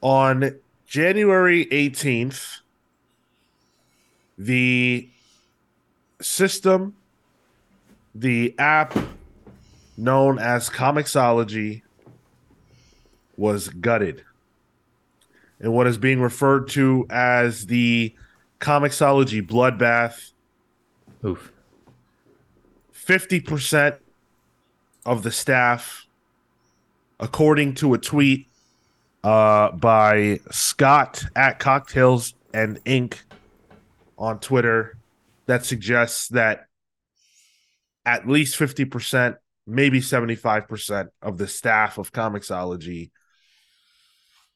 On January 18th, the system, the app known as Comixology, was gutted. And what is being referred to as the Comixology bloodbath. Oof. 50% of the staff, according to a tweet uh, by Scott at Cocktails and Ink on Twitter, that suggests that at least 50%, maybe 75% of the staff of Comixology,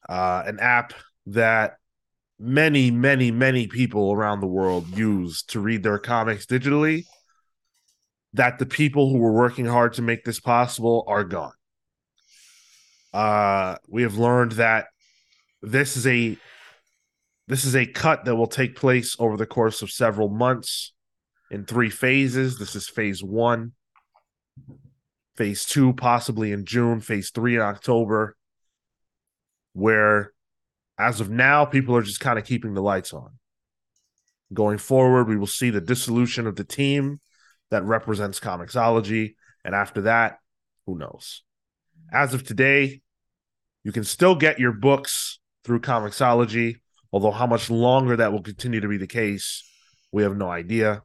uh, an app that many, many, many people around the world use to read their comics digitally, that the people who were working hard to make this possible are gone. Uh, we have learned that this is a this is a cut that will take place over the course of several months in three phases. This is phase one, phase two, possibly in June, phase three in October, where as of now, people are just kind of keeping the lights on. Going forward, we will see the dissolution of the team that represents Comixology. And after that, who knows? As of today, you can still get your books through Comixology, although how much longer that will continue to be the case, we have no idea.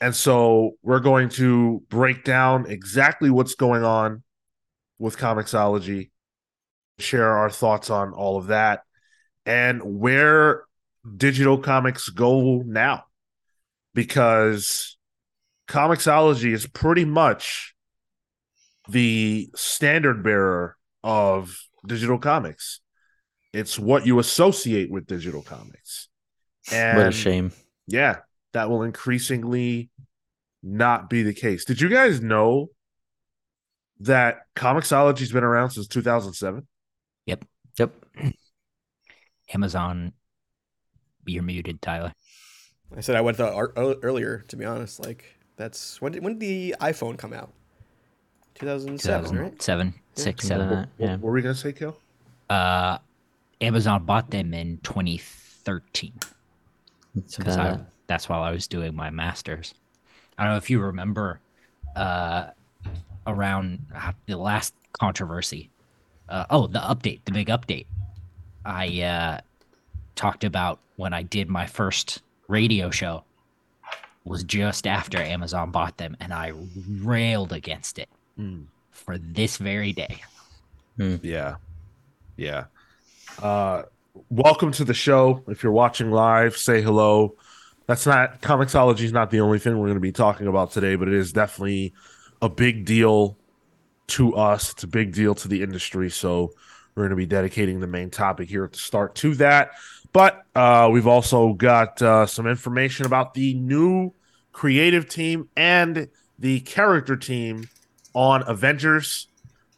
And so we're going to break down exactly what's going on with Comixology, share our thoughts on all of that, and where digital comics go now. Because Comixology is pretty much the standard bearer of digital comics. It's what you associate with digital comics. And what a shame. Yeah, that will increasingly not be the case. Did you guys know that Comixology's been around since 2007? Yep. Yep. Amazon, you're muted, Tyler. I said I went the art earlier. To be honest, like that's when did when did the iPhone come out? 2007, right? Seven, six, seven. Uh, What, yeah. what were we gonna say, Cale? Uh, Amazon bought them in 2013 It's because about- that's while I was doing my master's. I don't know if you remember uh, around uh, the last controversy. Uh, oh, the update, the big update. I uh, talked about when I did my first radio show was just after Amazon bought them, and I railed against it for this very day. Yeah. Yeah. Uh welcome to the show. If you're watching live, say hello. That's not Comixology is not the only thing we're going to be talking about today, but it is definitely a big deal to us. It's a big deal to the industry. So we're going to be dedicating the main topic here at the start to that. But uh, we've also got uh, some information about the new creative team and the character team on Avengers.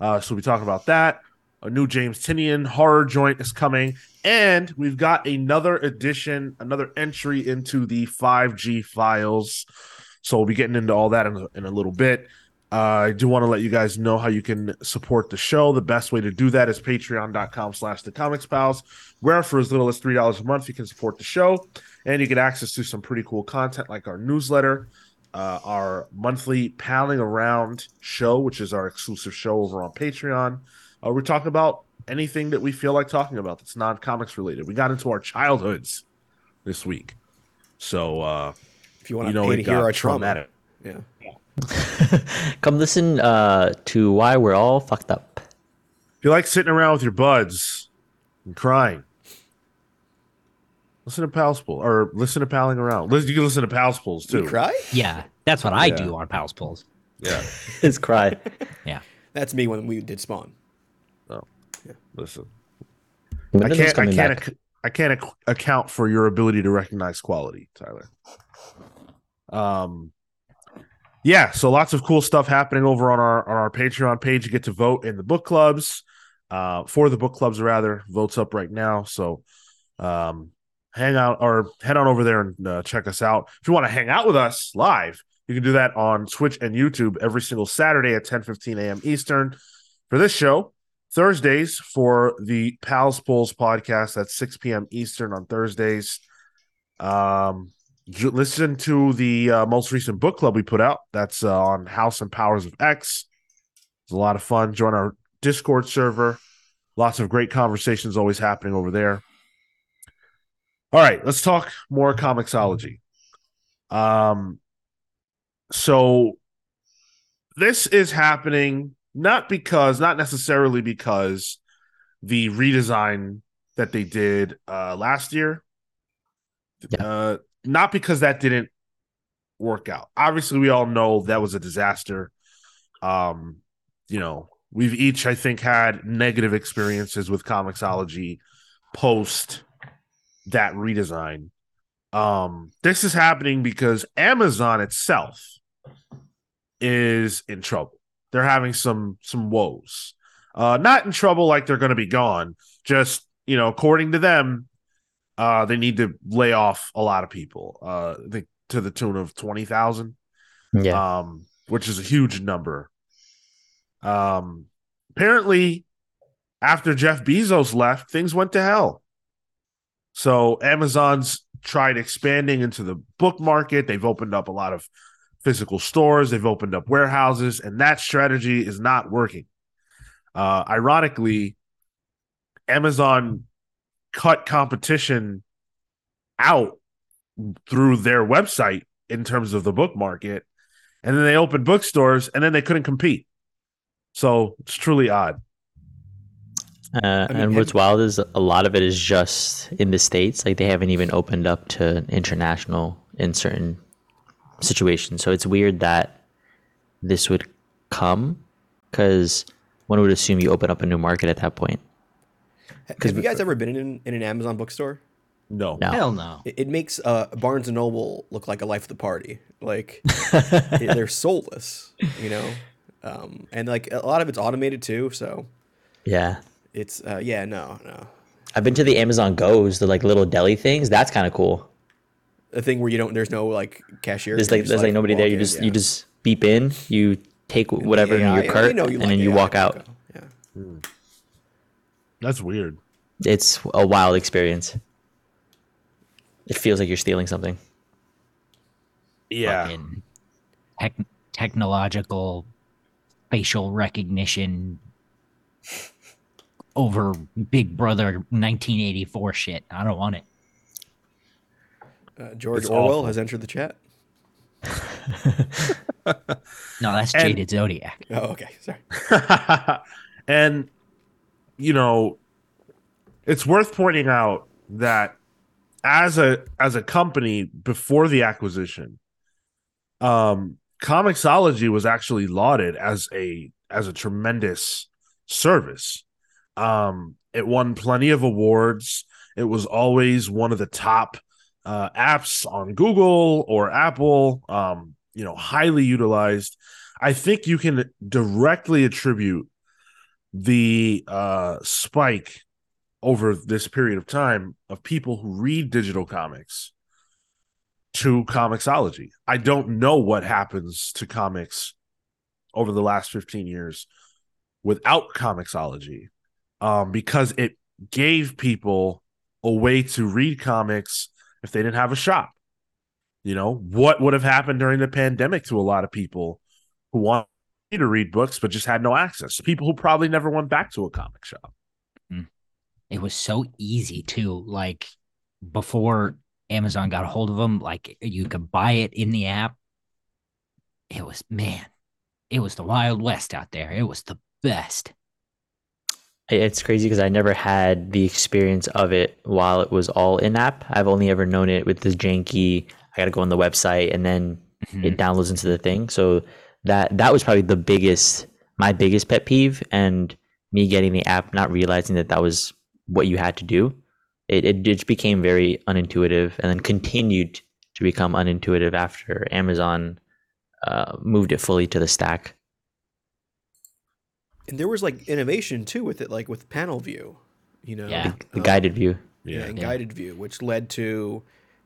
Uh, so we'll be talking about that. A new James Tynion horror joint is coming, and we've got another edition, another entry into the 5G files. So we'll be getting into all that in a, in a little bit. Uh, I do want to let you guys know how you can support the show. The best way to do that is patreon.com slash the comics pals, where for as little as $3 a month, you can support the show and you get access to some pretty cool content like our newsletter, uh, our monthly Palling Around show, which is our exclusive show over on Patreon. Uh, we're talking about anything that we feel like talking about that's non comics related. We got into our childhoods this week. So, uh, If you want you to know, to hear our trauma, traumatic. yeah. Come listen uh, to why we're all fucked up. If you like sitting around with your buds and crying, listen to Pals Pulls or listen to Palling Around. Listen, you can listen to Pals Pulls You too. cry? Yeah, that's what I Yeah. do on Pals Pulls. Yeah, His cry. Yeah. That's me when we did Spawn. Oh, yeah. listen. When I can't. I can't. ac- I can't ac- account for your ability to recognize quality, Tyler. Um, yeah. So lots of cool stuff happening over on our on our Patreon page. You get to vote in the book clubs. Uh, for the book clubs, rather, votes up right now. So, um, hang out or head on over there and uh, check us out. If you want to hang out with us live, you can do that on Twitch and YouTube every single Saturday at 10 15 a.m. Eastern. For this show, Thursdays for the Pals Pulls podcast at 6 p.m. Eastern on Thursdays. Um, listen to the uh, most recent book club we put out. That's uh, on House and Powers of X. It's a lot of fun. Join our Discord server. Lots of great conversations always happening over there. All right, let's talk more Comixology. Um, so this is happening not because, not necessarily because the redesign that they did uh last year, Yeah. uh, not because that didn't work out. Obviously, we all know that was a disaster. Um, you know, we've each, I think, had negative experiences with Comixology post that redesign. Um, this is happening because Amazon itself is in trouble. They're having some some woes. Uh, not in trouble like they're going to be gone. Just you know, according to them, uh, they need to lay off a lot of people. Uh, I think to the tune of twenty thousand Yeah. um, which is a huge number. Um, apparently, after Jeff Bezos left, things went to hell. So Amazon's tried expanding into the book market. They've opened up a lot of physical stores. They've opened up warehouses, and that strategy is not working. Uh, ironically, Amazon cut competition out through their website in terms of the book market and then they opened bookstores and then they couldn't compete so it's truly odd Uh, mean, and what's wild is a lot of it is just in the states. Like they haven't even opened up to international in certain situations. So it's weird that this would come because one would assume you open up a new market at that point. Have you guys ever been in, in an Amazon bookstore? no No. Hell no. It, it makes uh, Barnes and Noble look like a life of the party. Like it- they're soulless, you know. Um, and like a lot of it's automated too. So Yeah. It's uh, yeah, no, no. I've been to the Amazon Goes, the like little deli things. That's kind of cool. A thing where you don't, there's no like cashier. There's like there's like nobody there. You in, just yeah. you just beep in, you take whatever Yeah, in your cart, they know you and like then you yeah, walk I out. go, Yeah. that's weird It's a wild experience. It feels like you're stealing something. yeah Fucking tech, technological facial recognition over Big Brother 1984 shit. I don't want it. Uh, George It's Orwell awful. has entered the chat. No, that's And- Jaded Zodiac. Oh, okay. Sorry. and you know it's worth pointing out that as a as a company before the acquisition um Comixology was actually lauded as a as a tremendous service um it won plenty of awards. It was always one of the top uh, apps on Google or Apple um you know highly utilized. I think you can directly attribute the uh, spike over this period of time of people who read digital comics to Comixology. I don't know what happens to comics over the last 15 years without Comixology um, because it gave people a way to read comics if they didn't have a shop. You know, what would have happened during the pandemic to a lot of people who want to read books but just had no access? People who probably never went back to a comic shop. It was so easy too. Like before Amazon got a hold of them, like you could buy it in the app. It was man, it was the Wild West out there. It was the best. It's crazy because I never had the experience of it while it was all in app. I've only ever known it with this janky. I got to go on the website and then it downloads into the thing. So that that was probably the biggest, my biggest pet peeve, and me getting the app, not realizing that that was what you had to do. It it just became very unintuitive, and then continued to become unintuitive after Amazon uh, moved it fully to the stack. And there was like innovation too with it, like with panel view, you know, Yeah. The um, guided view. yeah, and Yeah. guided view, which led to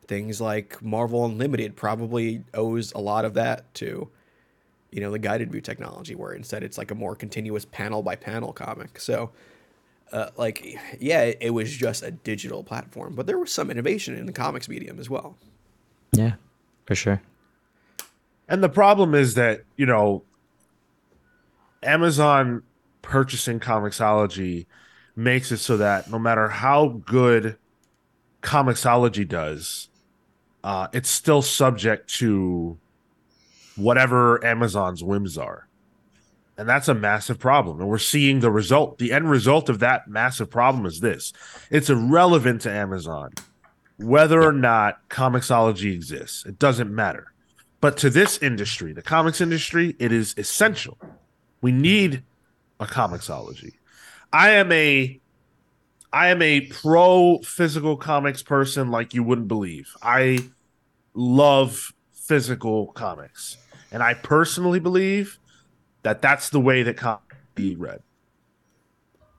things like Marvel Unlimited probably owes a lot of that to you know, the guided view technology, where instead it's like a more continuous panel by panel comic. So, uh, like, yeah, it, it was just a digital platform, but there was some innovation in the comics medium as well. Yeah, for sure. And the problem is that, you know, Amazon purchasing Comixology makes it so that no matter how good Comixology does, uh, it's still subject to whatever Amazon's whims are. And that's a massive problem. And we're seeing the result. The end result of that massive problem is this it's irrelevant to Amazon whether or not Comixology exists. It doesn't matter. But to this industry, the comics industry, it is essential. We need a Comixology. I am a I am a pro physical comics person like you wouldn't believe. I love physical comics. And I personally believe that that's the way that comics be read.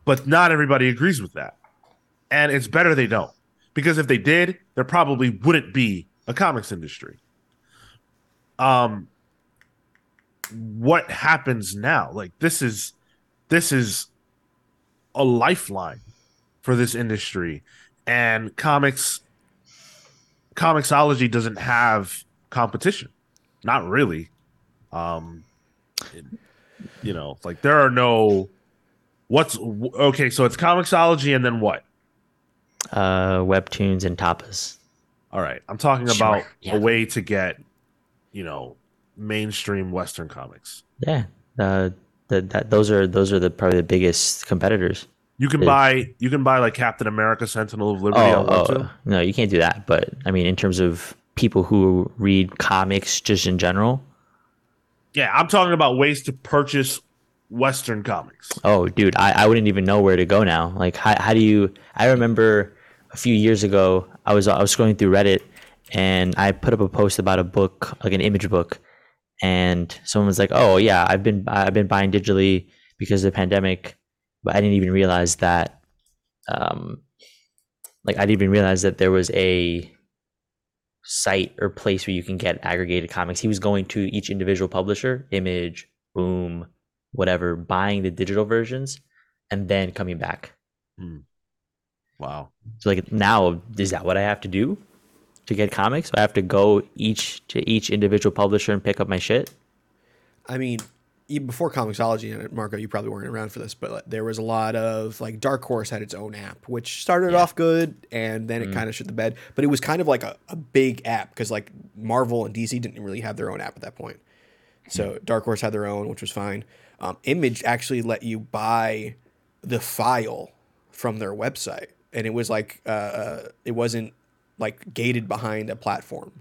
But not everybody agrees with that. And it's better they don't. Because if they did, there probably wouldn't be a comics industry. Um what happens now? Like this is this is a lifeline for this industry. And comics Comixology doesn't have competition. Not really. Um it- you know like there are no what's okay so it's Comixology and then what? Uh, webtoons and tapas. all right. I'm talking Sure, about yeah. a way to get you know mainstream western comics. Yeah, uh, the, that those are those are the probably the biggest competitors. you can Is- buy you can buy like captain america sentinel of liberty Oh, oh, no, you can't do that. But I mean, in terms of people who read comics just in general, yeah i'm talking about ways to purchase western comics Oh, dude, I, I wouldn't even know where to go now. Like, how, how do you? I remember a few years ago, I was I was scrolling through Reddit, and I put up a post about a book, like an image book, and someone was like, "Oh yeah, I've been I've been buying digitally because of the pandemic," but I didn't even realize that, um, like I didn't even realize that there was a site or place where you can get aggregated comics. He was going to each individual publisher, Image, Boom, whatever, buying the digital versions, and then coming back. wow So like now, is that what I have to do to get comics? I have to go each to each individual publisher and pick up my shit. I mean, even before Comixology, and Marco, you probably weren't around for this, but like, there was a lot of like Dark Horse had its own app, which started off good and then it kind of shit the bed. But it was kind of like a, a big app because like Marvel and DC didn't really have their own app at that point. So Dark Horse had their own, which was fine. Um, Image actually let you buy the file from their website, and it was like uh, uh, it wasn't like gated behind a platform,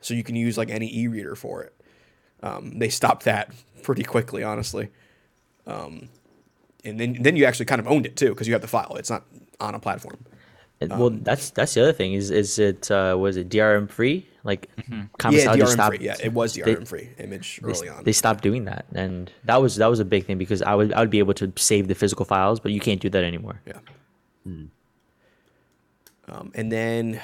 so you can use like any e-reader for it. Um, they stopped that pretty quickly, honestly. Um, and then then you actually kind of owned it too because you have the file. It's not on a platform. And, well, that's that's the other thing. Is is it uh, was it DRM free? Like, yeah, DRM stopped- free. Yeah, it was they- DRM free. Image they, early on. they stopped doing that, and that was that was a big thing because I would I would be able to save the physical files, but you can't do that anymore. Yeah. Um, and then,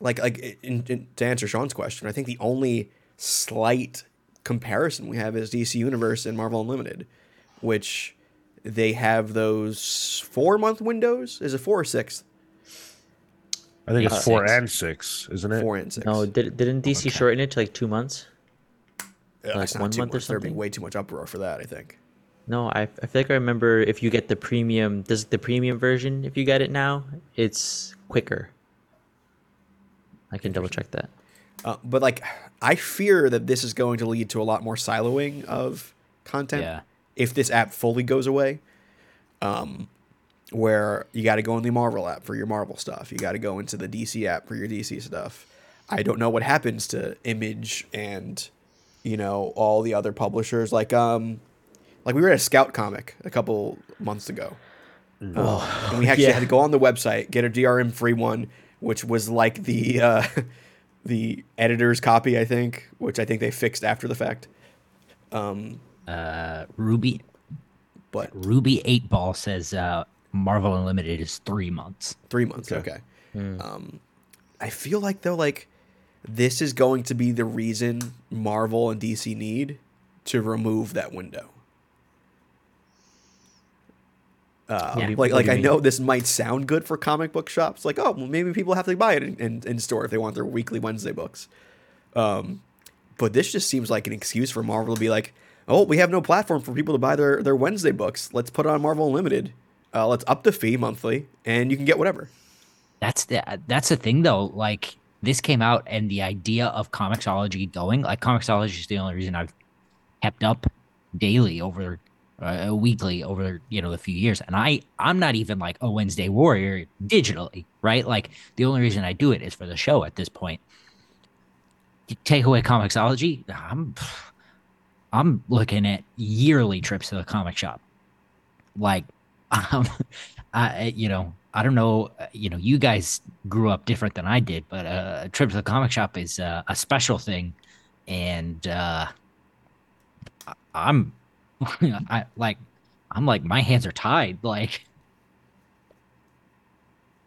like, like in, in, to answer Sean's question, I think the only slight comparison we have is DC Universe and Marvel Unlimited, which they have those four month windows. Is it four or six? i think it's Uh, four six. and six isn't it Four and six. No, did, didn't DC shorten it to like two months? Uh, like it's not one too month or much. There'd be something? way too much uproar for that. I think. No, I, I feel like I remember if you get the premium, does the premium version, if you get it now, it's quicker. I can double check that. Uh, but like, I fear that this is going to lead to a lot more siloing of content. Yeah. If this app fully goes away, um, where you got to go in the Marvel app for your Marvel stuff, you got to go into the DC app for your DC stuff. I don't know what happens to Image and you know all the other publishers. Like um, like we were at a Scout comic a couple months ago. Uh, and we actually yeah. had to go on the website, get a DRM free one, which was like the uh, the editor's copy, I think, which I think they fixed after the fact. Um, Uh, Ruby but Ruby Eight Ball says uh, Marvel Unlimited is three months. three months, okay. Um, I feel like though, like this is going to be the reason Marvel and DC need to remove that window. Uh, Yeah. like, like I mean? know this might sound good for comic book shops. Like, oh, well, maybe people have to buy it in, in, in store if they want their weekly Wednesday books. Um, but this just seems like an excuse for Marvel to be like, oh, we have no platform for people to buy their, their Wednesday books. Let's put it on Marvel Unlimited. Uh, let's up the fee monthly, and you can get whatever. That's the that's the thing though. Like this came out, and the idea of Comixology going like Comixology is the only reason I've kept up daily over uh, weekly over you know the few years, and I I'm not even like a Wednesday warrior digitally, right? Like the only reason I do it is for the show at this point. You take away Comixology I'm I'm looking at yearly trips to the comic shop, like um, I, you know, I don't know, you know, you guys grew up different than I did, but uh, a trip to the comic shop is uh, a special thing, and uh, I'm, I like, I'm like, my hands are tied. Like,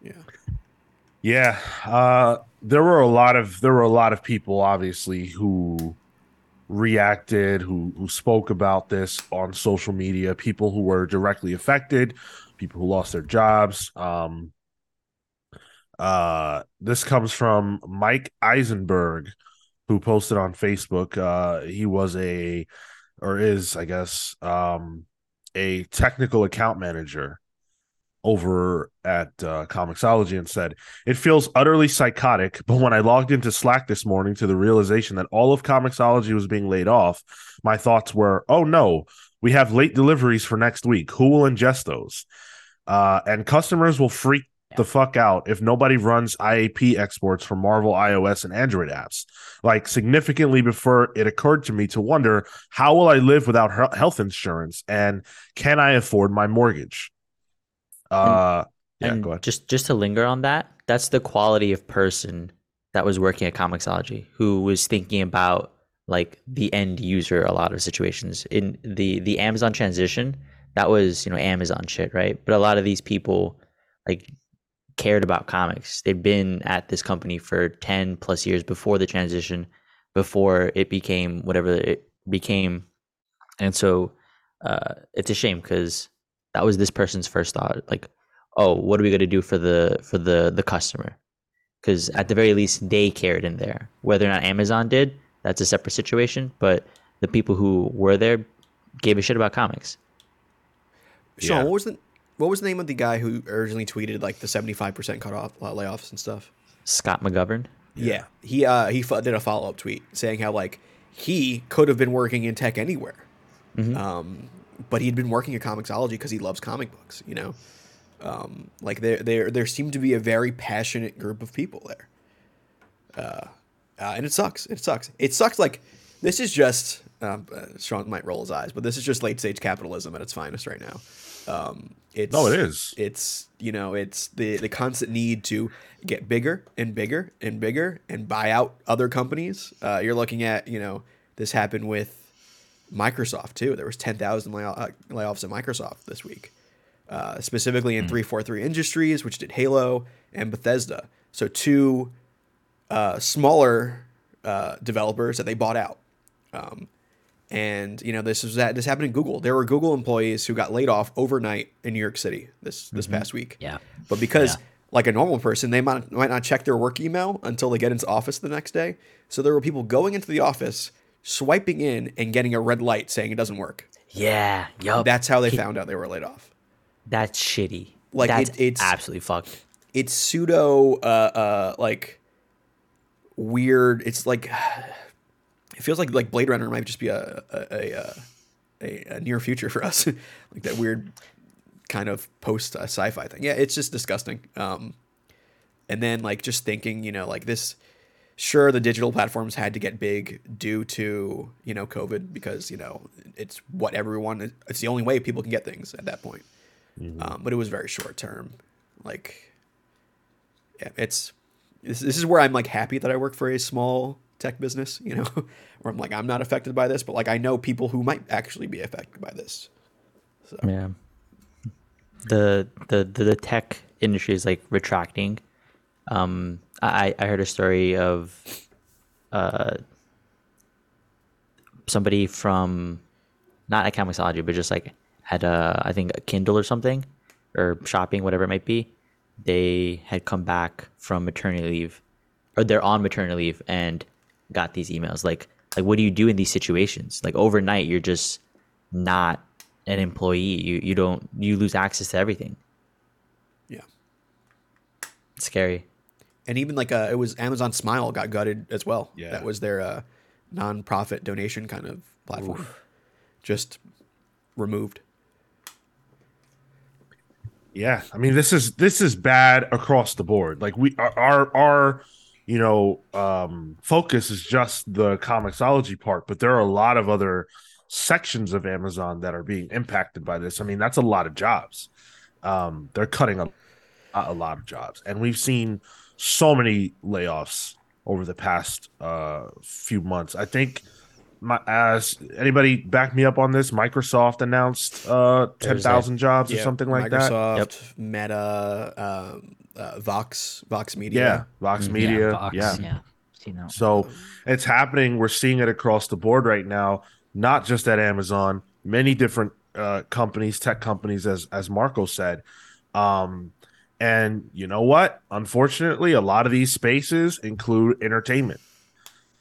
Yeah. Yeah, uh, there were a lot of there were a lot of people obviously who reacted, who who spoke about this on social media. People who were directly affected, people who lost their jobs. Um, uh, this comes from Mike Eisenberg, who posted on Facebook. Uh, he was a or is I guess um, a technical account manager over at uh, Comixology and said, It feels utterly psychotic, but when I logged into Slack this morning to the realization that all of Comixology was being laid off, my thoughts were, Oh no, we have late deliveries for next week. Who will ingest those? Uh, and customers will freak the fuck out if nobody runs IAP exports for Marvel iOS and Android apps. Like significantly before it occurred to me to wonder, how will I live without he- health insurance and can I afford my mortgage? Uh, yeah, and go ahead. just just to linger on that, that's the quality of person that was working at Comixology, who was thinking about like the end user. A lot of situations in the the Amazon transition, that was you know Amazon shit, right? But a lot of these people like cared about comics. They'd been at this company for ten plus years before the transition, before it became whatever it became, and so uh, it's a shame because that was this person's first thought like oh what are we going to do for the for the the customer because at the very least they cared in there whether or not amazon did that's a separate situation but the people who were there gave a shit about comics Sean, Yeah. what was the what was the name of the guy who originally tweeted like the seventy five percent cut off uh, layoffs and stuff? scott mcgovern Yeah, he uh, he did a follow up tweet saying how like he could have been working in tech anywhere, um, but he'd been working at Comixology because he loves comic books. You know, um, like there there there seemed to be a very passionate group of people there, uh, uh, and it sucks. It sucks. It sucks. Like this is just um, uh, Sean might roll his eyes, but this is just late stage capitalism at its finest right now. Um, it's No, it is. it's you know it's the the constant need to get bigger and bigger and bigger and buy out other companies. Uh, you're looking at you know this happened with microsoft too. There was 10000 lay- uh, layoffs at microsoft this week uh, specifically in 343 industries which did halo and bethesda. So two uh, smaller uh, developers that they bought out. Um, and you know this is that this happened in Google. There were Google employees who got laid off overnight in New York City this this past week. Yeah. But because Yeah. like a normal person, they might might not check their work email until they get into office the next day. So there were people going into the office, swiping in, and getting a red light saying it doesn't work. yeah yup That's how they found out they were laid off. that's shitty Like, that's it- it's- absolutely fucked It's pseudo uh uh like weird. It's like it feels like like Blade Runner might just be a a, a, uh, a, a near future for us, like that weird kind of post uh, sci-fi thing. Yeah, it's just disgusting. Um, and then like just thinking, you know, like this. Sure, the digital platforms had to get big due to you know COVID because you know it's what everyone. It's the only way people can get things at that point. Um, but it was very short term. Like, yeah, it's this, this is where I'm like happy that I work for a small tech business. You know, where I'm like I'm not affected by this, but like I know people who might actually be affected by this. yeah the the the, tech industry is like retracting um i i heard a story of uh somebody from not at Comixology, but just like at uh, I think a Kindle or something, or shopping, whatever it might be. They had come back from maternity leave, or they're on maternity leave and got these emails. Like, like what do you do in these situations? Like overnight, you're just not an employee. You you don't you lose access to everything. Yeah. It's scary. and even like uh, it was Amazon Smile got gutted as well. Yeah. that was their uh, non-profit donation kind of platform, just removed. Yeah, I mean this is this is bad across the board. Like we our our, our you know um focus is just the Comixology part, but there are a lot of other sections of Amazon that are being impacted by this. I mean, that's a lot of jobs. Um they're cutting a a lot of jobs. And we've seen so many layoffs over the past uh few months. I think my as anybody back me up on this, Microsoft announced uh 10,000 jobs or something like that. Microsoft, Meta, um, uh, Vox, Vox Media. Yeah, Vox Media. Yeah, Vox, yeah. yeah. So it's happening. We're seeing it across the board right now, not just at Amazon, many different uh, companies, tech companies, as as Marco said. Um, and you know what? Unfortunately, a lot of these spaces include entertainment,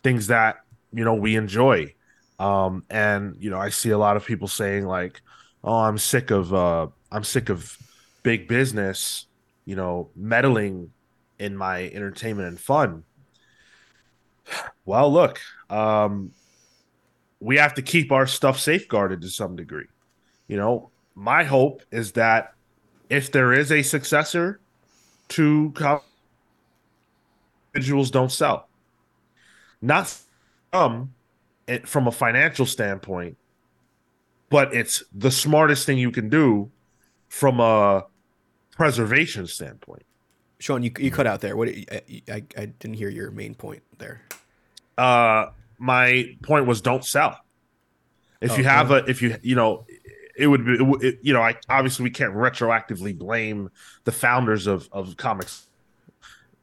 things that you know we enjoy. Um, and you know, I see a lot of people saying like, "Oh, I'm sick of uh, I'm sick of big business, you know, meddling in my entertainment and fun." Well, look, um, we have to keep our stuff safeguarded to some degree. You know, my hope is that if there is a successor to individuals don't sell, not um, it, from a financial standpoint, but it's the smartest thing you can do from a preservation standpoint. Sean, you you cut out there. What I, I I didn't hear your main point there. uh my point was don't sell if you Oh, have yeah. a if you you know it would be it, it, you know i obviously we can't retroactively blame the founders of of comics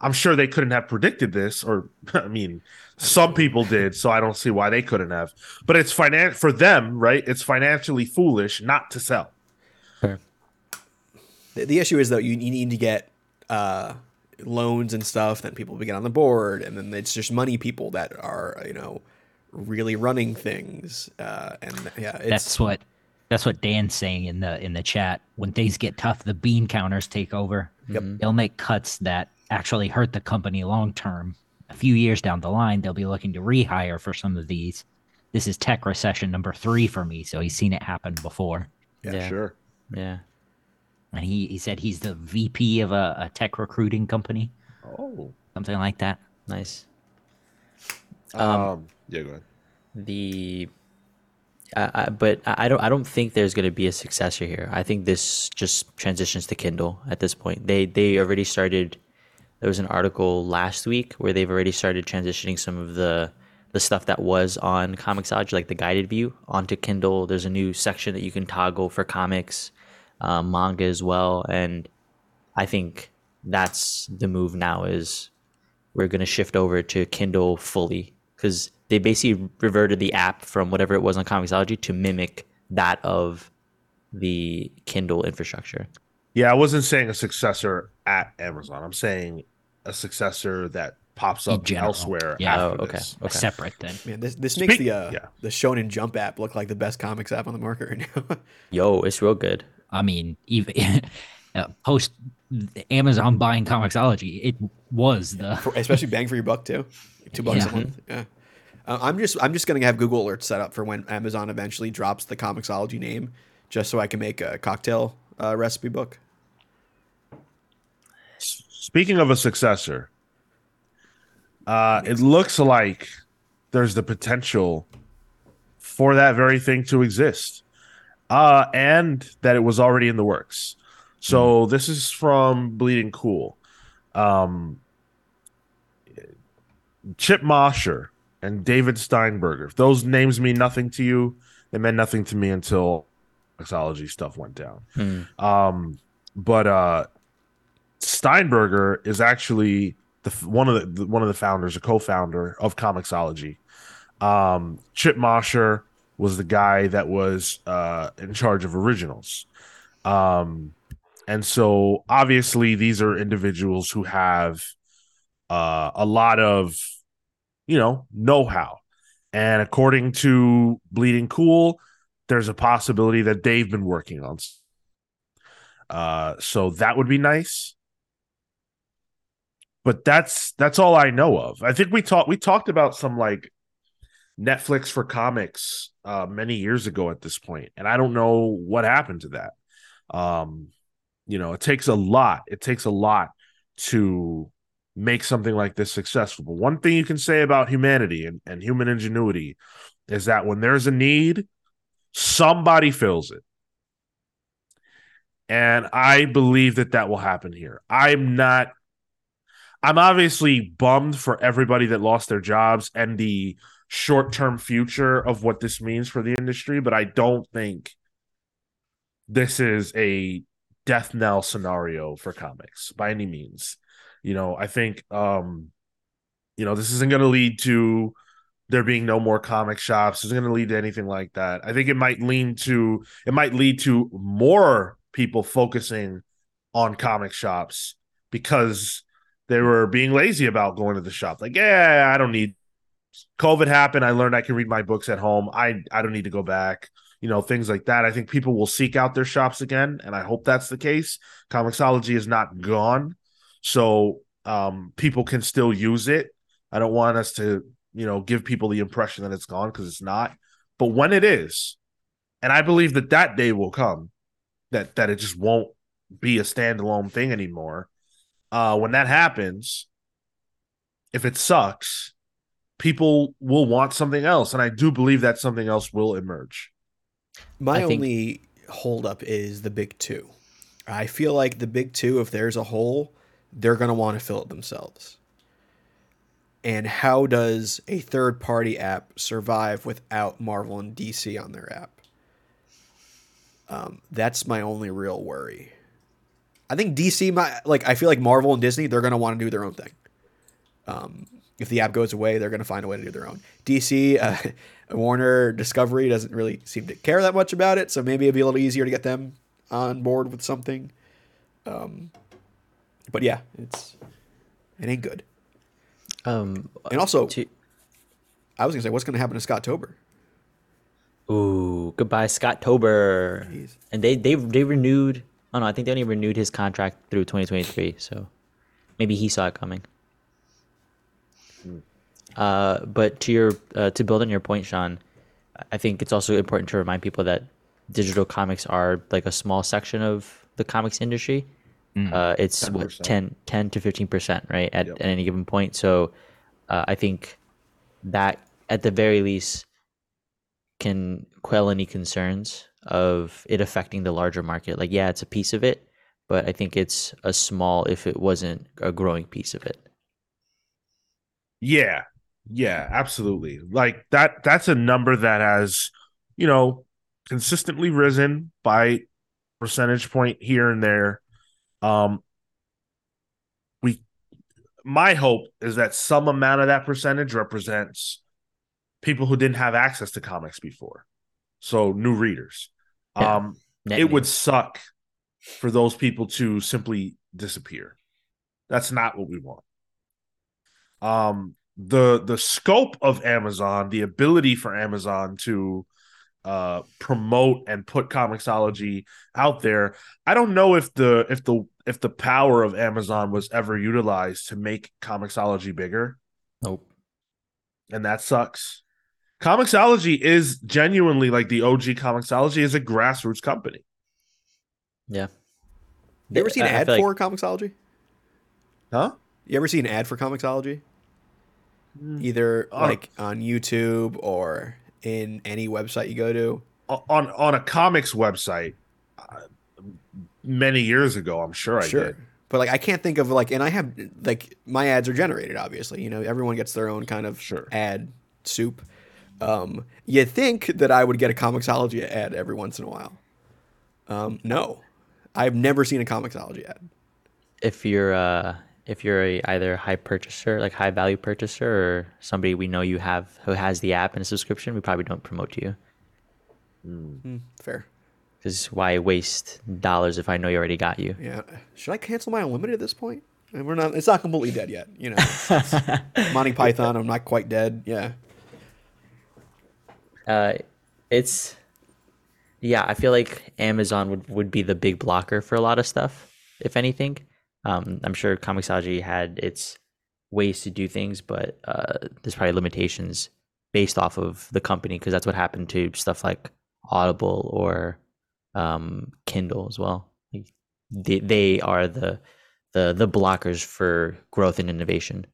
i'm sure they couldn't have predicted this or i mean some people did so i don't see why they couldn't have but it's finan- for them right it's financially foolish not to sell The, the issue is though you, you need to get uh, loans and stuff. Then people will get on the board, and then it's just money people that are you know really running things. Uh, and yeah, it's, That's what that's what Dan's saying in the in the chat. When things get tough, the bean counters take over. Yep. They'll make cuts that actually hurt the company long term. A few years down the line, they'll be looking to rehire for some of these. This is tech recession number three for me, so he's seen it happen before. Yeah. sure Yeah. And he, he said he's the VP of a, a tech recruiting company, oh something like that. Nice. um, yeah go ahead the I, I, but I I don't I don't think there's going to be a successor here. I think this just transitions to Kindle at this point. They they already started. There was an article last week where they've already started transitioning some of the the stuff that was on Comixology, like the guided view, onto Kindle. There's a new section that you can toggle for comics, um, manga as well, and I think that's the move now. Is we're going to shift over to Kindle fully because they basically reverted the app from whatever it was on Comixology to mimic that of the Kindle infrastructure. Yeah i wasn't saying a successor at amazon i'm saying a successor that pops up general. elsewhere Yeah. after Oh, okay. this. A separate thing. man, this this makes the uh, yeah. the Shonen Jump app look like the best comics app on the market right now. Yo, it's real good. I mean, even uh, post Amazon buying Comixology, it was the for, especially bang for your buck too, two bucks Yeah. a month. Yeah. Uh, I'm just I'm just gonna have Google alerts set up for when Amazon eventually drops the Comixology name, just so I can make a cocktail uh, recipe book. Speaking of a successor, uh, it looks like there's the potential for that very thing to exist, uh, and that it was already in the works. So this is from Bleeding Cool. Um, Chip Mosher and David Steinberger. If those names mean nothing to you, they meant nothing to me until mixology stuff went down. Hmm. Um, but uh, Steinberger is actually the one of the, the one of the founders, a co-founder of Comixology. Um, Chip Mosher was the guy that was uh, in charge of originals. Um, and so obviously these are individuals who have uh, a lot of, you know, know-how. And according to Bleeding Cool, there's a possibility that they've been working on. Uh, so that would be nice. But that's that's all I know of. I think we talked we talked about some like Netflix for comics uh, many years ago at this point, and I don't know what happened to that. Um, you know, it takes a lot. It takes a lot to make something like this successful. But one thing you can say about humanity and, and human ingenuity is that when there's a need, somebody fills it. And I believe that that will happen here. I'm not, I'm obviously bummed for everybody that lost their jobs and the short term future of what this means for the industry, but I don't think this is a death knell scenario for comics by any means. You know, I think um you know, this isn't going to lead to there being no more comic shops. Isn't going to lead to anything like that. I think it might lean to it might lead to more people focusing on comic shops because they were being lazy about going to the shop. Like, yeah, I don't need COVID happened. I learned I can read my books at home. I I don't need to go back. You know, things like that. I think people will seek out their shops again, and I hope that's the case. Comixology is not gone, so um, people can still use it. I don't want us to, you know, give people the impression that it's gone because it's not. But when it is, and I believe that that day will come, that that it just won't be a standalone thing anymore. Uh, when that happens, if it sucks, people will want something else, and I do believe that something else will emerge. My I think- only holdup is the big two. I feel like the big two, if there's a hole, they're going to want to fill it themselves. And how does a third party app survive without Marvel and DC on their app? Um, that's my only real worry. I think DC might like. I feel like Marvel and Disney they're going to want to do their own thing. Um, if the app goes away, they're going to find a way to do their own. DC, uh, Warner Discovery doesn't really seem to care that much about it, so maybe it'd be a little easier to get them on board with something. Um, but yeah, it's it ain't good. Um, And also, to, I was gonna say, what's gonna happen to Scott Tober? ooh, goodbye, Scott Tober. Jeez. And they they they renewed. Oh no, I think they only renewed his contract through 2023. So maybe he saw it coming. Uh, but to your uh, to build on your point, Sean, I think it's also important to remind people that digital comics are like a small section of the comics industry. Uh, it's what 10%. 10, 10 to 15 percent, right, at, Yep. at any given point. So uh, I think that at the very least can quell any concerns of it affecting the larger market. Like, yeah, it's a piece of it, but I think it's a small if it wasn't a growing piece of it. Yeah. Yeah, absolutely. Like that that's a number that has, you know, consistently risen by percentage point here and there. Um we my hope is that some amount of that percentage represents people who didn't have access to comics before. So new readers. Yeah. Um it would suck for those people to simply disappear. That's not what we want. Um, the the scope of Amazon, the ability for Amazon to uh, promote and put Comixology out there, I don't know if the if the if the power of Amazon was ever utilized to make Comixology bigger, Nope. and that sucks. Comixology is genuinely like the OG Comixology is a grassroots company. Yeah. You ever seen an I- I ad like- for Comixology? Huh? You ever see an ad for Comixology? Either Uh, like on YouTube or in any website you go to. on on a comics website uh, many years ago. I'm sure I sure. did. But like I can't think of like and I have like my ads are generated obviously. You know, everyone gets their own kind of Sure. ad soup. Um you'd think that I would get a Comixology ad every once in a while. Um no. I've never seen a Comixology ad. If you're uh if you're a either a high purchaser, like high value purchaser, or somebody we know you have who has the app and a subscription, we probably don't promote to you. Hmm, fair. Because why waste dollars if I know you already got you? Yeah. Should I cancel my unlimited at this point? And we're not. It's not completely dead yet. You know, It's- it's Monty Python. I'm not quite dead. Yeah. Uh, it's yeah. I feel like Amazon would would be the big blocker for a lot of stuff, if anything. Um, I'm sure Comixology had its ways to do things, but uh, there's probably limitations based off of the company because that's what happened to stuff like Audible or um, Kindle as well. They they are the the the blockers for growth and innovation.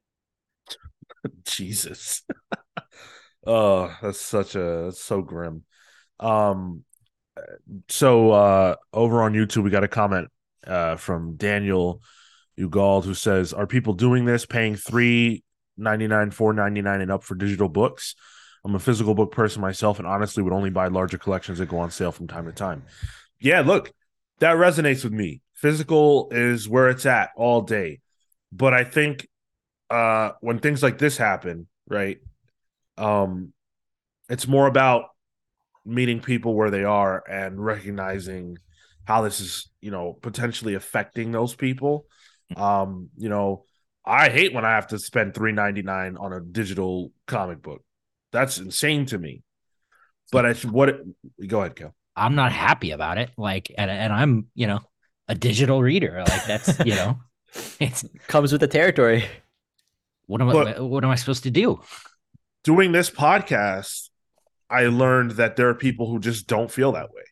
Jesus. oh, that's such a that's so grim. Um so uh over on YouTube we got a comment uh from Daniel Ugald who says, Are people doing this paying three ninety nine, four ninety nine and up for digital books? I'm a physical book person myself and honestly would only buy larger collections that go on sale from time to time. Yeah, look, that resonates with me. Physical is where it's at all day. But I think uh when things like this happen, right? Um it's more about meeting people where they are and recognizing how this is, you know, potentially affecting those people. Um, you know, I hate when I have to spend 3.99 on a digital comic book. That's insane to me. But I what it, go ahead, Cale. I'm not happy about it. Like, and, and I'm, you know, a digital reader. Like that's, you know, it Comes with the territory. what am I, But- what am I supposed to do? Doing this podcast, I learned that there are people who just don't feel that way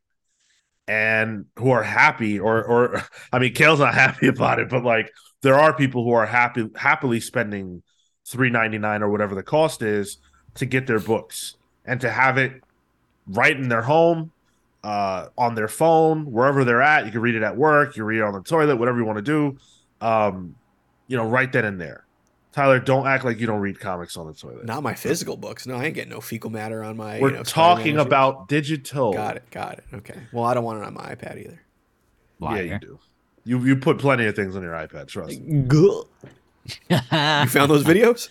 and who are happy or or I mean Cale's not happy about it, but like there are people who are happy happily spending three ninety nine or whatever the cost is to get their books and to have it right in their home, uh, on their phone, wherever they're at. You can read it at work, you read it on the toilet, whatever you want to do. Um, you know, right then and there. Tyler, don't act like you don't read comics on the toilet. Not my physical books. No, I ain't getting no fecal matter on my. We're you know, talking Spider-Man issues. about digital. Got it. Got it. Okay. Well, I don't want it on my iPad either. Yeah, you do. You you put plenty of things on your iPad. Trust. me. You found those videos?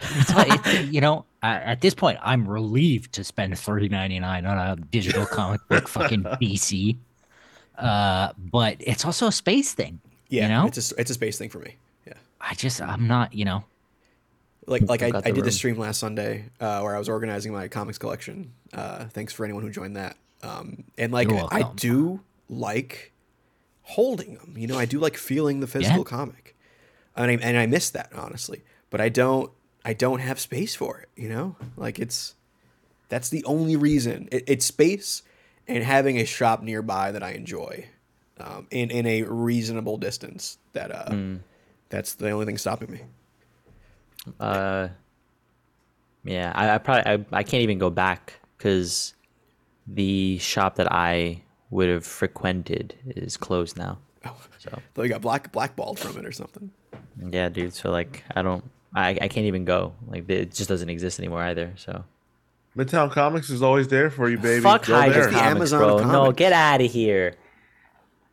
It's like- it's- you know, at this point, I'm relieved to spend three ninety nine on a digital comic book fucking PC. Uh, but it's also a space thing. Yeah. know? It's a it's a space thing for me. Yeah. I just, I'm not, you know, Like like I, I did this room. stream last Sunday uh, where I was organizing my comics collection. Uh, thanks for anyone who joined that. Um, and like You're I do like holding them. You know, I do like feeling the physical comic, and I, and I miss that honestly. But I don't I don't have space for it. You know, like it's that's the only reason. It, it's space and having a shop nearby that I enjoy, um, in in a reasonable distance. That uh, that's the only thing stopping me. Uh, yeah, I, I probably I, I can't even go back because the shop that I would have frequented is closed now. Oh. So Though you got black blackballed from it or something. yeah, dude. So like, I don't, I, I can't even go. Like, it just doesn't exist anymore either. So Midtown Comics is always there for you, baby. fuck Go Hydra there. the Comics, Amazon bro. of No, get out of here.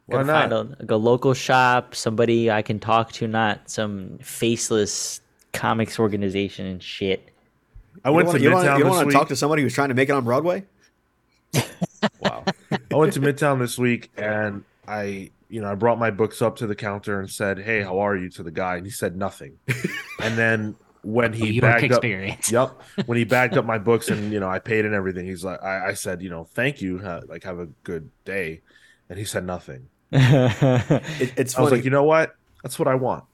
Why not? Find a, like a local shop, somebody I can talk to, not some faceless comics organization and shit. I went to you don't Midtown wanna, you wanna talk to somebody who's trying to make it on Broadway? Wow. I went to Midtown this week and I, you know, I brought my books up to the counter and said, "Hey, how are you?" to the guy, and he said nothing. and then when he oh, York bagged up, yep, when he bagged up my books and you know I paid and everything, he's like, I, I said, you know, thank you, ha- like have a good day, and he said nothing. It, it's I was like, you know what? That's what I want.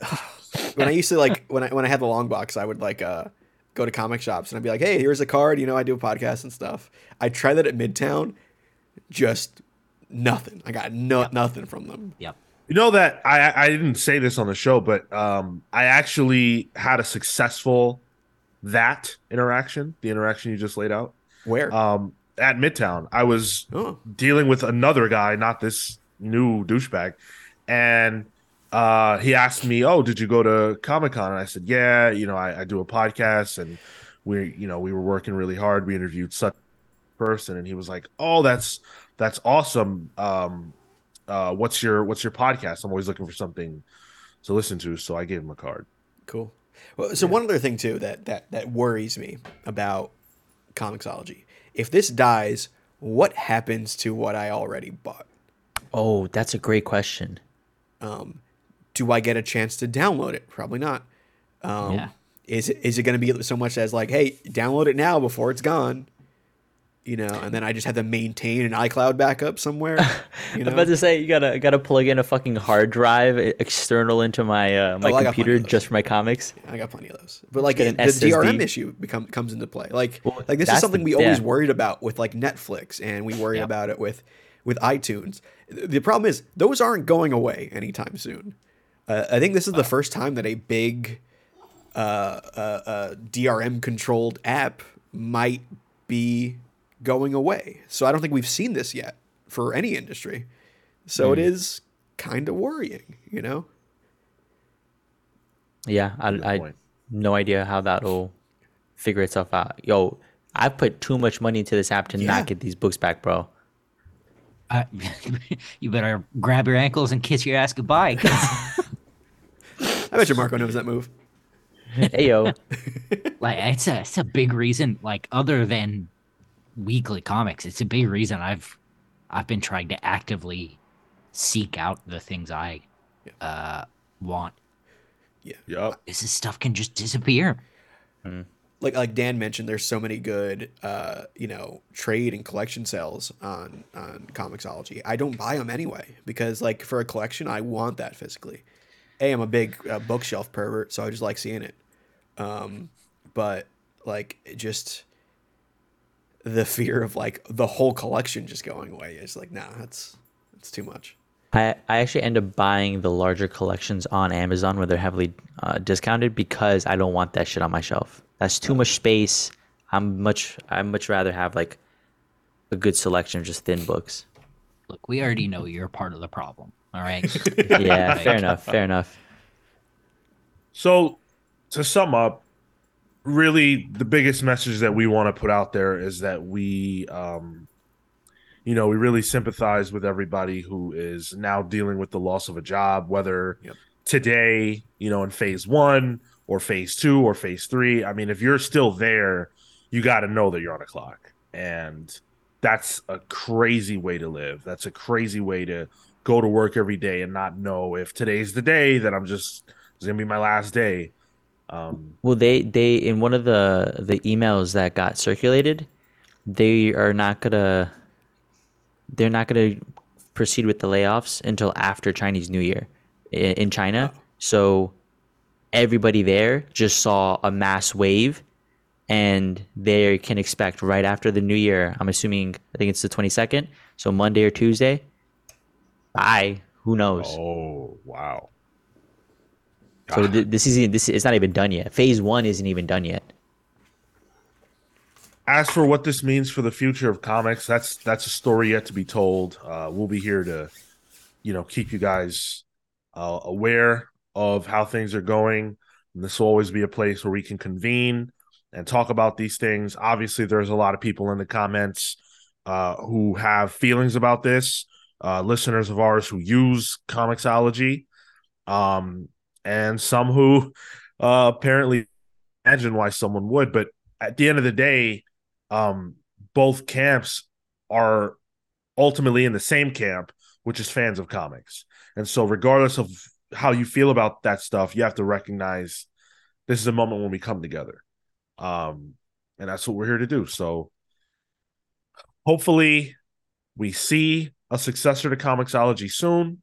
when I used to like when I when I had the long box, I would like uh go to comic shops and I'd be like, hey, here's a card. You know, I do a podcast and stuff. I tried that at Midtown, just nothing. I got no nothing from them. Yep. You know that I I didn't say this on the show, but um I actually had a successful that interaction, the interaction you just laid out. Where? Um at Midtown. I was oh, dealing with another guy, not this new douchebag, and uh he asked me, "Oh, did you go to Comic-Con?" And I said, "Yeah, you know, I, I do a podcast and we you know, we were working really hard. We interviewed such a person." And he was like, "Oh, that's that's awesome. Um uh what's your what's your podcast? I'm always looking for something to listen to. So I gave him a card. Cool. Well, so one other thing too that that that worries me about Comixology. If this dies, what happens to what I already bought? Oh, that's a great question. Um, do I get a chance to download it? Probably not. Um, Yeah. Is it is it going to be so much as like, hey, download it now before it's gone? You know, and then I just have to maintain an iCloud backup somewhere. You I'm about to say you gotta gotta plug in a fucking hard drive external into my uh, my Oh, computer plenty of those. just for my comics. I got plenty of those. But like the DRM issue become comes into play. Like Well, like this is something the- we always yeah. worried about with like Netflix and we worry Yep. about it with with iTunes. The problem is those aren't going away anytime soon. Uh, I think this is the first time that a big uh, uh, uh, DRM controlled app might be going away. So I don't think we've seen this yet for any industry. So it Hmm. is kind of worrying, you know? Yeah, I, I no idea how that'll figure itself out. Yo, I put too much money into this app to Yeah. not get these books back, bro. Uh, you better grab your ankles and kiss your ass goodbye. I bet you Marco knows that move. hey yo, like it's a it's a big reason. Like other than weekly comics, it's a big reason I've I've been trying to actively seek out the things I uh want. Yup. Is this stuff can just disappear? like like Dan mentioned, there's so many good uh, you know trade and collection sales on on Comixology. I don't buy them anyway because like for a collection, I want that physically. A, I'm a big uh, bookshelf pervert, so I just like seeing it. Um, but like it just the fear of like the whole collection just going away is like nah, that's that's too much. I I actually end up buying the larger collections on Amazon where they're heavily uh, discounted because I don't want that shit on my shelf. That's too much space. I'm much I much rather have like a good selection of just thin books. Look, we already know you're part of the problem. All right. Yeah, fair enough. Fair enough. So, to sum up, really the biggest message that we want to put out there is that we, um, you know, we really sympathize with everybody who is now dealing with the loss of a job, whether Yep. today, you know, in phase one or phase two or phase three. I mean, if you're still there, you got to know that you're on a clock. And that's a crazy way to live. That's a crazy way to go to work every day and not know if today's the day that I'm just it's gonna be my last day. Um, Well, they they in one of the the emails that got circulated, they are not gonna they're not gonna proceed with the layoffs until after Chinese New Year in, in China. So everybody there just saw a mass wave, and they can expect right after the New Year. I'm assuming I think it's the 22nd, so Monday or Tuesday. Bye. Who knows? oh wow! So th- this isn't this it's not even done yet. Phase one isn't even done yet. As for what this means for the future of comics, that's that's a story yet to be told. Uh, we'll be here to, you know, keep you guys uh, aware of how things are going. And this will always be a place where we can convene and talk about these things. Obviously, there's a lot of people in the comments uh, who have feelings about this. Uh, listeners of ours who use Comixology, um, and some who uh, apparently imagine why someone would. But at the end of the day, um, both camps are ultimately in the same camp, which is fans of comics. And so, regardless of how you feel about that stuff, you have to recognize this is a moment when we come together. Um, and that's what we're here to do. So, hopefully, we see a successor to Comixology soon.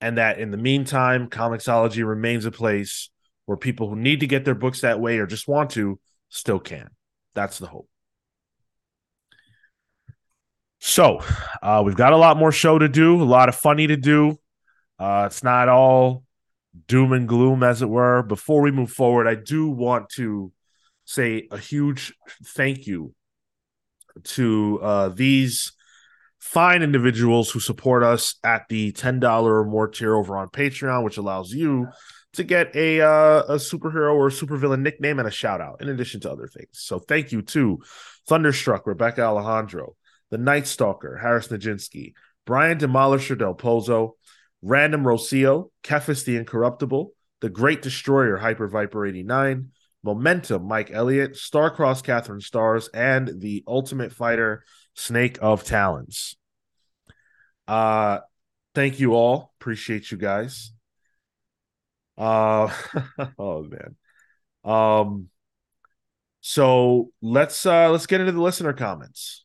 And that in the meantime, Comixology remains a place where people who need to get their books that way or just want to still can. That's the hope. So, uh, we've got a lot more show to do, a lot of funny to do. Uh, it's not all doom and gloom, as it were. Before we move forward, I do want to say a huge thank you to uh, these fine individuals who support us at the $10 or more tier over on Patreon, which allows you to get a uh, a superhero or supervillain nickname and a shout out in addition to other things. So thank you to Thunderstruck, Rebecca Alejandro, the Night Stalker, Harris Najinski, Brian Demolisher Del Pozo, Random Rocio, Kefis the Incorruptible, The Great Destroyer, Hyper Viper 89, Momentum, Mike Elliott, Starcross, Catherine Stars, and the Ultimate Fighter, Snake of Talons. Uh, thank you all. Appreciate you guys. Uh, oh man. Um, so let's uh let's get into the listener comments.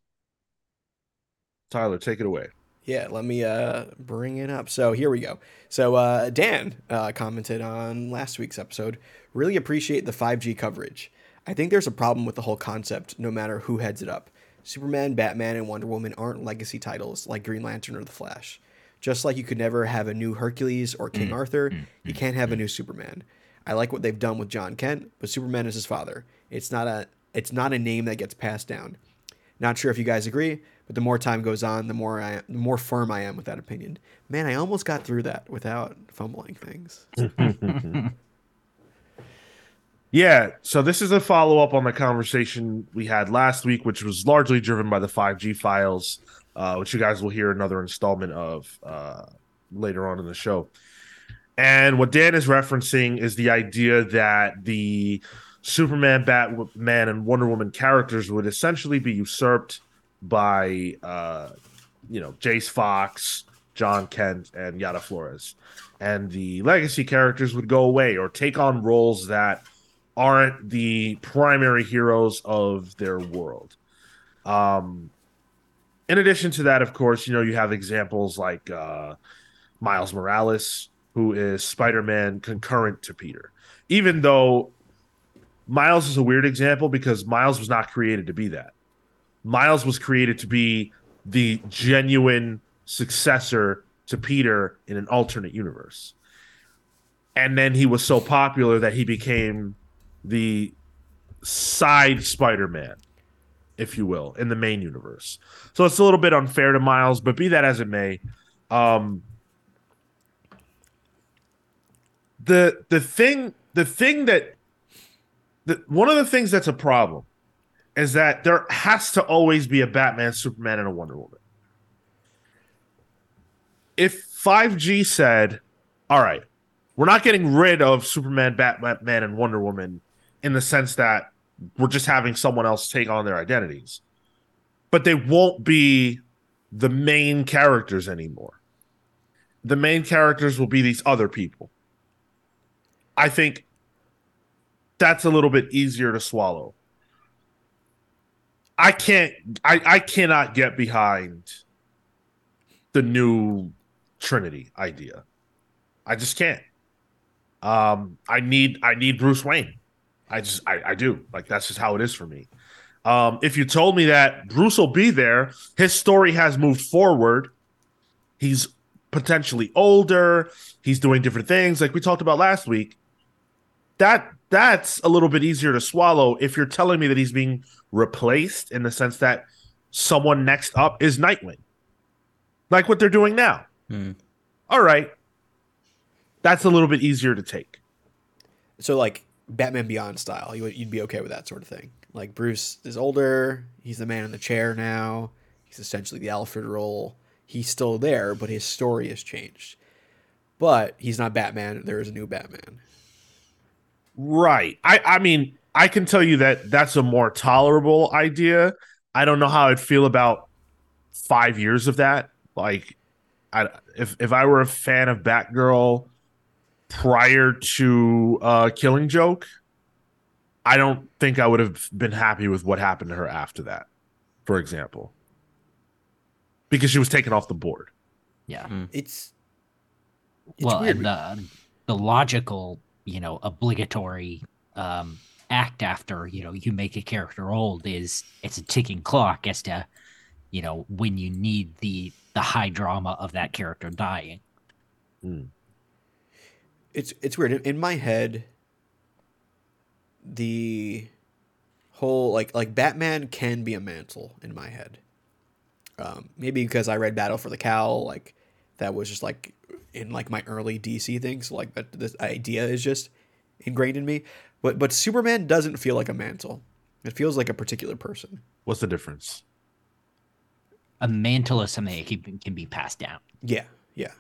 Tyler, take it away. Yeah, let me uh, bring it up. So here we go. So uh, Dan uh, commented on last week's episode. Really appreciate the 5G coverage. I think there's a problem with the whole concept, no matter who heads it up. Superman, Batman, and Wonder Woman aren't legacy titles like Green Lantern or The Flash. Just like you could never have a new Hercules or King mm. Arthur, mm. you mm. can't have a new Superman. I like what they've done with Jon Kent, but Superman is his father. It's not a it's not a name that gets passed down. Not sure if you guys agree, but the more time goes on, the more I the more firm I am with that opinion. Man, I almost got through that without fumbling things. Yeah, so this is a follow up on the conversation we had last week, which was largely driven by the 5G files, uh, which you guys will hear another installment of uh, later on in the show. And what Dan is referencing is the idea that the Superman, Batman, and Wonder Woman characters would essentially be usurped by, uh, you know, Jace Fox, Jon Kent, and Yara Flores. And the legacy characters would go away or take on roles that aren't the primary heroes of their world. Um, in addition to that, of course, you know, you have examples like uh, Miles Morales, who is Spider Man concurrent to Peter. Even though Miles is a weird example because Miles was not created to be that. Miles was created to be the genuine successor to Peter in an alternate universe. And then he was so popular that he became the side Spider-Man, if you will, in the main universe. So it's a little bit unfair to Miles, but be that as it may, um, the the thing the thing that the, one of the things that's a problem is that there has to always be a Batman, Superman, and a Wonder Woman. If 5G said, all right, we're not getting rid of Superman, Batman, and Wonder Woman in the sense that we're just having someone else take on their identities. But they won't be the main characters anymore. The main characters will be these other people. I think that's a little bit easier to swallow. I can't I, I cannot get behind the new Trinity idea. I just can't. Um I need I need Bruce Wayne. I just I, I do like that's just how it is for me. Um, if you told me that Bruce will be there, his story has moved forward. He's potentially older. He's doing different things, like we talked about last week. That that's a little bit easier to swallow if you're telling me that he's being replaced in the sense that someone next up is Nightwing, like what they're doing now. Hmm. All right, that's a little bit easier to take. So like Batman Beyond style, you would, you'd be okay with that sort of thing. Like Bruce is older, he's the man in the chair now. He's essentially the Alfred role. He's still there, but his story has changed. But he's not Batman. There is a new Batman. Right. I I mean, I can tell you that that's a more tolerable idea. I don't know how I'd feel about 5 years of that. Like I if if I were a fan of Batgirl prior to uh Killing Joke, I don't think I would have been happy with what happened to her after that. For example. Because she was taken off the board. Yeah. It's, it's well, weird. and the the logical, you know, obligatory um, act after you know you make a character old is it's a ticking clock as to you know when you need the the high drama of that character dying. It's it's weird. In, in my head the whole like like batman can be a mantle in my head. Um maybe because i read battle for the cowl like that was just like in like my early dc things so, like that this idea is just ingrained in me. But but superman doesn't feel like a mantle. It feels like a particular person. What's the difference? A mantle is something that can, can be passed down. yeah yeah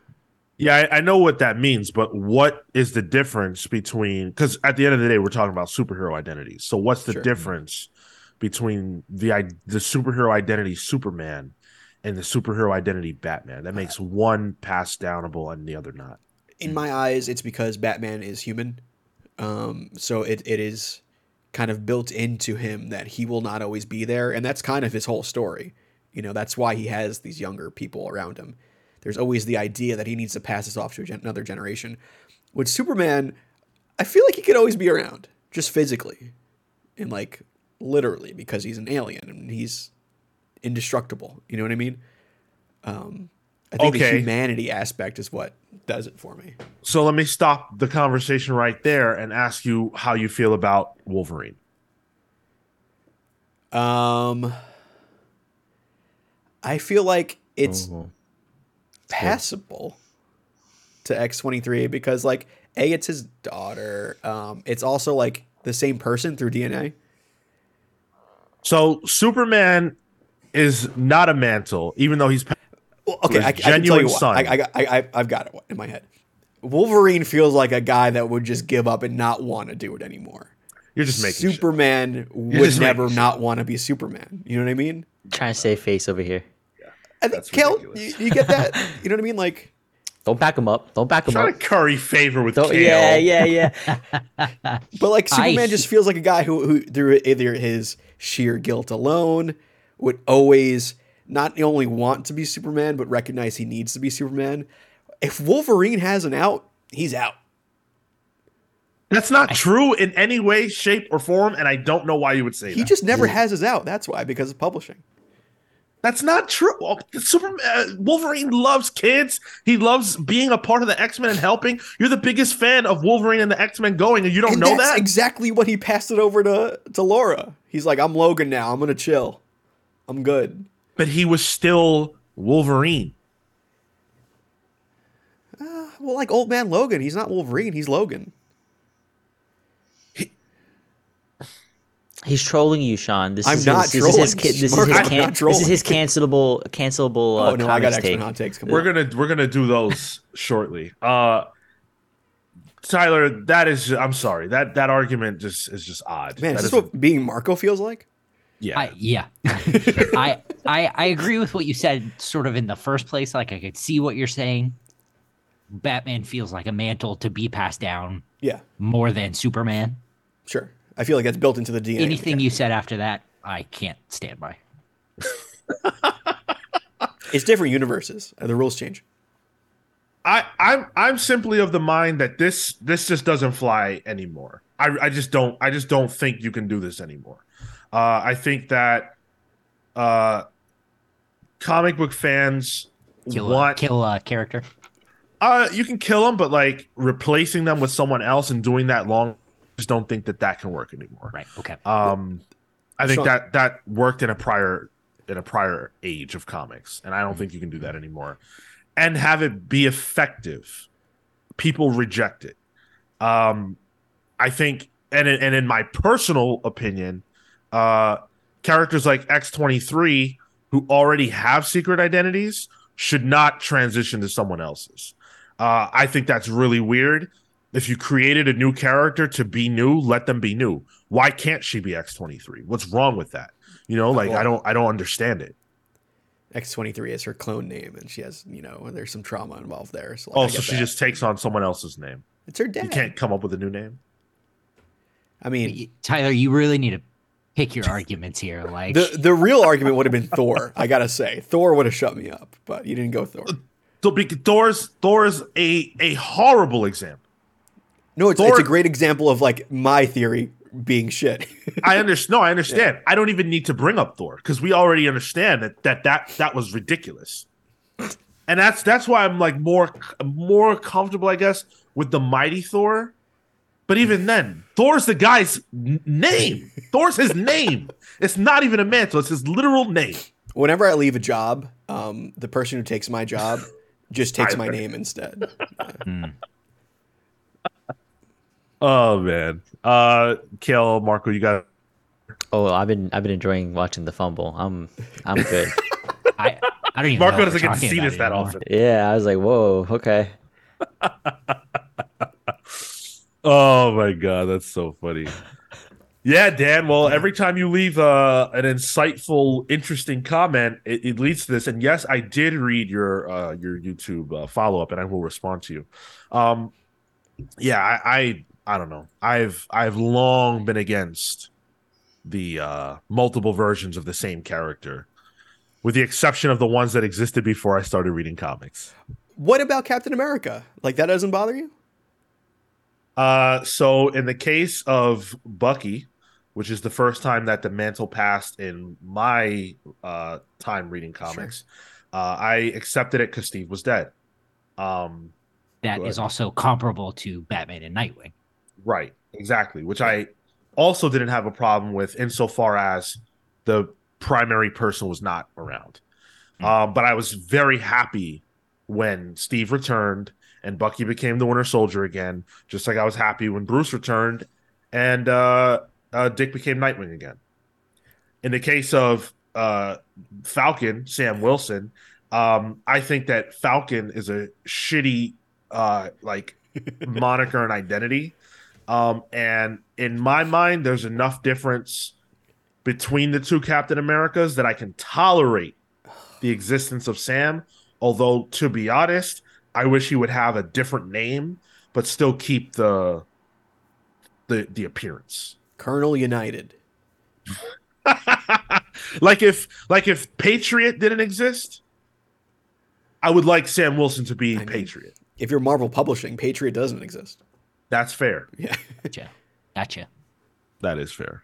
Yeah, I, I know what that means, but what is the difference between? Because at the end of the day, we're talking about superhero identities. So, what's the Sure. difference between the the superhero identity Superman and the superhero identity Batman? That makes one pass downable and the other not. in my eyes, it's because Batman is human. Um, so it, it is kind of built into him that he will not always be there. And that's kind of his whole story. You know, that's why he has these younger people around him. There's always the idea that he needs to pass this off to a gen- another generation. With Superman, I feel like he could always be around, just physically and like literally because he's an alien and he's indestructible. You know what I mean? Um, I think the humanity aspect is what does it for me. So let me stop the conversation right there and ask you how you feel about Wolverine. Um, I feel like it's Oh. Passable to X twenty three because like a it's his daughter. Um, it's also like the same person through DNA. So Superman is not a mantle, even though he's Well, okay, his I, I can tell you what. son. I, I, got- I, I, I've got it in my head. Wolverine feels like a guy that would just give up and not want to do it anymore. you're just making shit. Superman would never not want to be Superman. You know what I mean? Trying to save face over here. I think That's Cale, you, ridiculous. you get that? you know what I mean? Like Don't back him up. Don't back him trying up. to curry favor with Don't, Cale. yeah, yeah, yeah. But like I- Superman just feels like a guy who, who through either his sheer guilt alone would always not only want to be Superman but recognize he needs to be Superman. If Wolverine has an out, he's out. That's not true in any way, shape, or form, and I don't know why you would say He that. He just never has his out. That's why because of publishing. That's not true. Superman, uh, Wolverine loves kids. He loves being a part of the X Men and helping. You're the biggest fan of Wolverine and the X Men going, and you don't and know that's that. exactly what he passed it over to to Laura. He's like, I'm Logan now. I'm gonna chill. I'm good. but he was still Wolverine. Well, like old man Logan, he's not Wolverine. He's Logan. He's trolling you, Sean. This I'm is not his, this is his, trolling. this is his, can- this is his cancelable, cancelable. Uh, oh no, I got extra take. hot takes. Coming We're gonna we're gonna do those shortly. Uh Tyler, that is I'm sorry. That that argument just is just odd. Man, That is this isn't- what being Marco feels like? yeah. I, yeah, I, I I agree with what you said. Sort of in the first place, like I could see what you're saying. Batman feels like a mantle to be passed down Yeah, more than Superman. sure. I feel like that's built into the DNA. Anything you said after that, I can't stand by. It's different universes. The rules change. I, I'm I'm simply of the mind that this this just doesn't fly anymore. I, I just don't I just don't think you can do this anymore. Uh, I think that uh, comic book fans Kill a, want kill a character. uh, you can kill them, but like replacing them with someone else and doing that long, just don't think that that can work anymore. Right. Okay. Um, I think Sean- that that worked in a prior in a prior age of comics, and I don't think you can do that anymore. And have it be effective. People reject it. Um, I think, and in, and in my personal opinion, uh, characters like X twenty three who already have secret identities should not transition to someone else's. Uh, I think that's really weird. If you created a new character to be new, let them be new. Why can't she be X23? What's wrong with that? You know, like I don't I don't understand it. X twenty three is her clone name, and she has you know there's some trauma involved there. So like, oh, I Also, get she that. just takes on someone else's name. it's her dad. You can't come up with a new name. I mean, Tyler, you really need to pick your arguments here. Like, the the real argument would have been Thor. I gotta say, Thor would have shut me up, but you didn't go Thor. So be- Thor's Thor's a a horrible example. No, it's, Thor- it's a great example of like my theory being shit. I understand. No, I understand. I don't even need to bring up Thor because we already understand that that that that was ridiculous, and that's that's why I'm like more more comfortable, I guess, with the mighty Thor. But even then, Thor's the guy's name. Thor's his name. It's not even a mantle. It's his literal name. Whenever I leave a job, um, the person who takes my job just takes my name instead. Oh man. Uh, Cale, Marco, you got. Oh, I've been I've been enjoying watching the fumble. I'm I'm good. I, I don't even. Marco know doesn't get to see this that anymore. often. yeah, I was like, whoa, okay. oh my god, that's so funny. Yeah, Dan. Well, every time you leave uh, an insightful, interesting comment, it, it, leads to this. And yes, I did read your uh, your YouTube uh, follow up, and I will respond to you. Um, yeah, I, I I don't know. I've I've long been against the uh, multiple versions of the same character, with the exception of the ones that existed before I started reading comics. What about Captain America? Like that doesn't bother you? Uh, so in the case of Bucky, which is the first time that the mantle passed in my uh, time reading comics. Sure. Uh, I accepted it because Steve was dead. Um, that is also comparable to Batman and Nightwing. Right, exactly. Which I also didn't have a problem with, insofar as the primary person was not around. Mm-hmm. Um, but I was very happy when Steve returned and Bucky became the Winter Soldier again, just like I was happy when Bruce returned and uh, uh, Dick became Nightwing again. In the case of uh, Falcon, Sam Wilson, um, I think that Falcon is a shitty uh, like moniker and identity. Um, and in my mind, there's enough difference between the two Captain Americas that I can tolerate the existence of Sam. Although, to be honest, I wish he would have a different name, but still keep the the the appearance. Colonel United. like if like if Patriot didn't exist, I would like Sam Wilson to be I mean, Patriot. If you're Marvel Publishing, Patriot doesn't exist. That's fair. Yeah. gotcha. Gotcha. That is fair.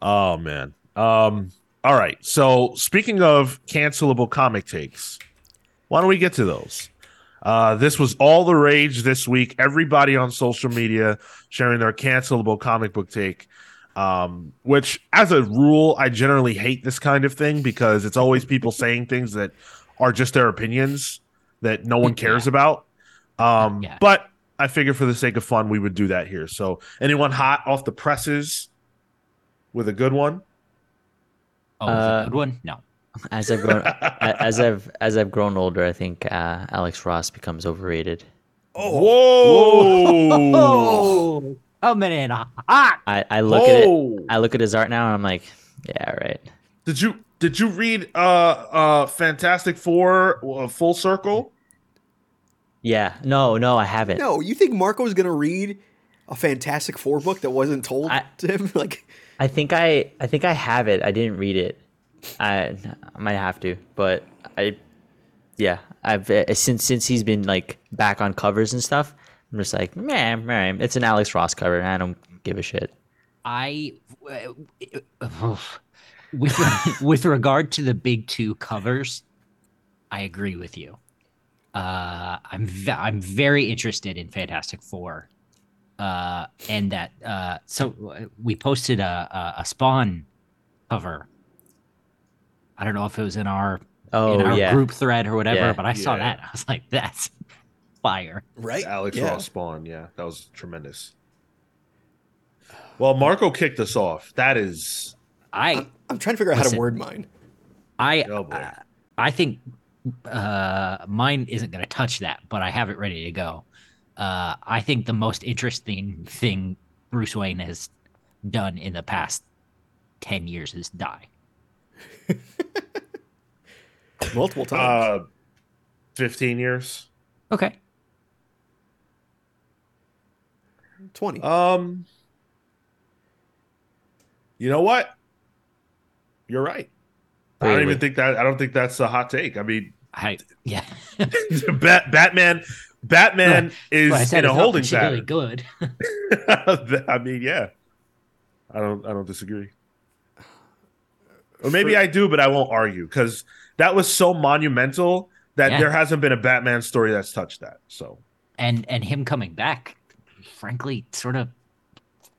Oh man. Um all right. So speaking of cancelable comic takes, why don't we get to those? Uh, this was all the rage this week. Everybody on social media sharing their cancelable comic book take. Um, which, as a rule, I generally hate this kind of thing because it's always people saying things that are just their opinions that no one cares yeah. about. Um, yeah. But I figure for the sake of fun, we would do that here. So, anyone hot off the presses with a good one? Oh, uh, a good one? No. As I've grown, as I've as I've grown older, I think uh, Alex Ross becomes overrated. Oh, whoa! whoa. Oh, man, hot. I, I look whoa. at it. I look at his art now, and I'm like, yeah, right. Did you did you read uh uh Fantastic Four uh, Full Circle? Yeah. No, no, I haven't. No, you think Marco's gonna read a Fantastic Four book that wasn't told I, to him? Like, I think I I think I have it. I didn't read it. I, I might have to, but I, yeah, I've uh, since since he's been like back on covers and stuff. I'm just like, man, man, it's an Alex Ross cover. I don't give a shit. I, uh, with with regard to the big two covers, I agree with you. Uh, I'm ve- I'm very interested in Fantastic Four, uh, and that uh, so we posted a, a, a Spawn cover I don't know if it was in our oh, in our yeah. group thread or whatever, yeah. but I saw that. I was like, that's fire. Right. Alex yeah. Ross Spawn. Yeah, that was tremendous. Well, Marco kicked us off. That is. I. I'm, I'm trying to figure out listen, how to word mine. I. Oh uh, I think uh, mine isn't going to touch that, but I have it ready to go. Uh, I think the most interesting thing Bruce Wayne has done in the past 10 years is die. Multiple times. Uh, 15 years. Okay. 20. Um You know what? You're right. I don't even think that I don't think that's a hot take. I mean, I yeah. Bat, Batman Batman is well, in a holding pattern. Good. I mean, yeah. I don't I don't disagree. Or maybe For, I do, but I won't argue because that was so monumental that yeah. there hasn't been a Batman story that's touched that. So and and him coming back, frankly, sort of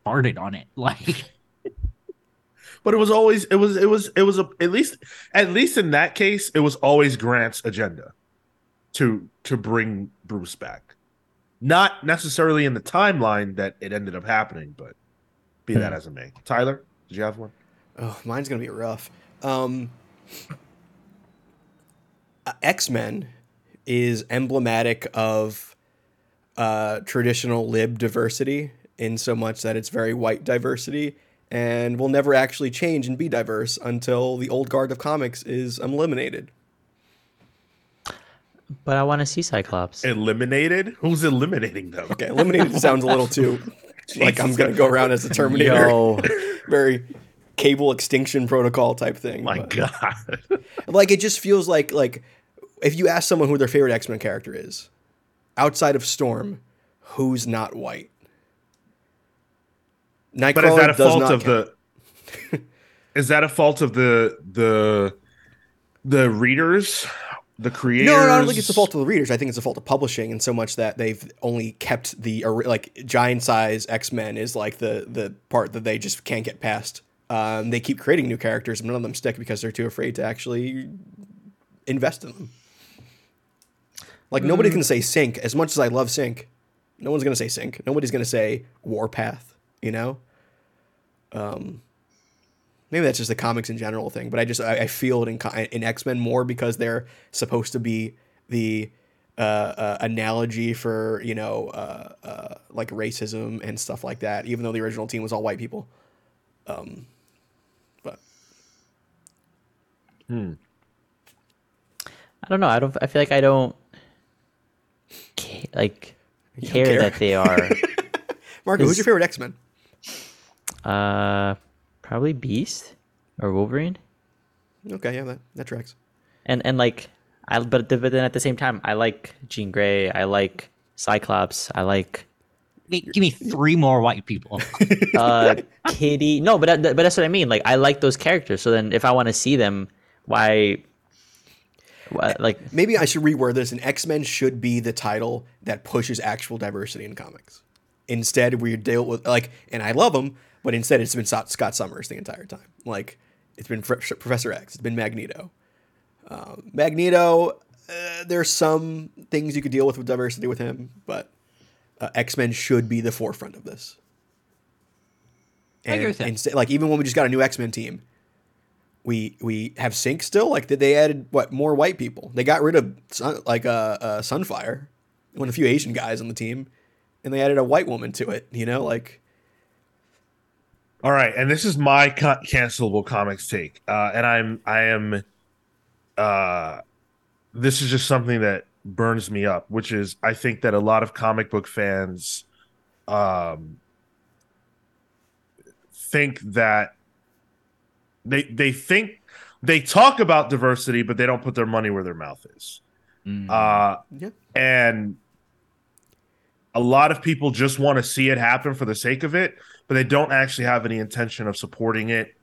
farted on it, like. But it was always it was it was it was a, at least at least in that case it was always Grant's agenda to to bring Bruce back. Not necessarily in the timeline that it ended up happening, but be that as it may. Tyler, did you have one? Oh, mine's gonna be rough. Um, uh, X Men is emblematic of uh, traditional lib diversity in so much that it's very white diversity and will never actually change and be diverse until the old guard of comics is eliminated. But I want to see Cyclops. Eliminated? Who's eliminating them? Okay, eliminated sounds a little too like I'm gonna go around as a Terminator. Yo, Very cable extinction protocol type thing. My but- God. like it just feels like like if you ask someone who their favorite X Men character is, outside of Storm, who's not white? Nightcrawler But is that a fault of count. the? is that a fault of the the the readers, the creators? No, no, I don't think it's the fault of the readers. I think it's the fault of publishing, in so much that they've only kept the like giant size X Men is like the the part that they just can't get past. Um, they keep creating new characters, and none of them stick because they're too afraid to actually invest in them. Like nobody can say Synch as much as I love Synch. No one's gonna say Synch. Nobody's gonna say Warpath. You know. Um, maybe that's just the comics in general thing, but I just I, I feel it in in X Men more because they're supposed to be the uh, uh, analogy for you know uh, uh, like racism and stuff like that. Even though the original team was all white people, um, but hmm. I don't know. I don't. I feel like I don't ca- like don't care, care? that they are. Marco, who's your favorite X Men? Uh, probably Beast or Wolverine, Okay, yeah, that that tracks. and and like I. But but then at the same time, I like Jean Grey. I like Cyclops. I like G- Give me three more white people. uh Kitty. No, but that, but that's what I mean. Like I like those characters. So then if I want to see them, why? why like Maybe I should reword this. And X Men should be the title that pushes actual diversity in comics. Instead, we deal with like, and I love them, but instead it's been Scott Scott Summers the entire time. Like it's been Professor X, it's been Magneto. Um, Magneto, uh, there's some things you could deal with with diversity with him, but uh, X Men should be the forefront of this. I agree And with that. instead, like even when we just got a new X Men team, we we have Synch still. Like they added what more white people? They got rid of Sun, like uh, uh, Sunfire, one a few Asian guys on the team, and they added a white woman to it. You know, like All right, and this is my co- cancelable comics take, uh, and I'm I am, uh, this is just something that burns me up, which is I think that a lot of comic book fans, um, think that they they think they talk about diversity, but they don't put their money where their mouth is. Mm. Uh, yeah, and a lot of people just want to see it happen for the sake of it, but they don't actually have any intention of supporting it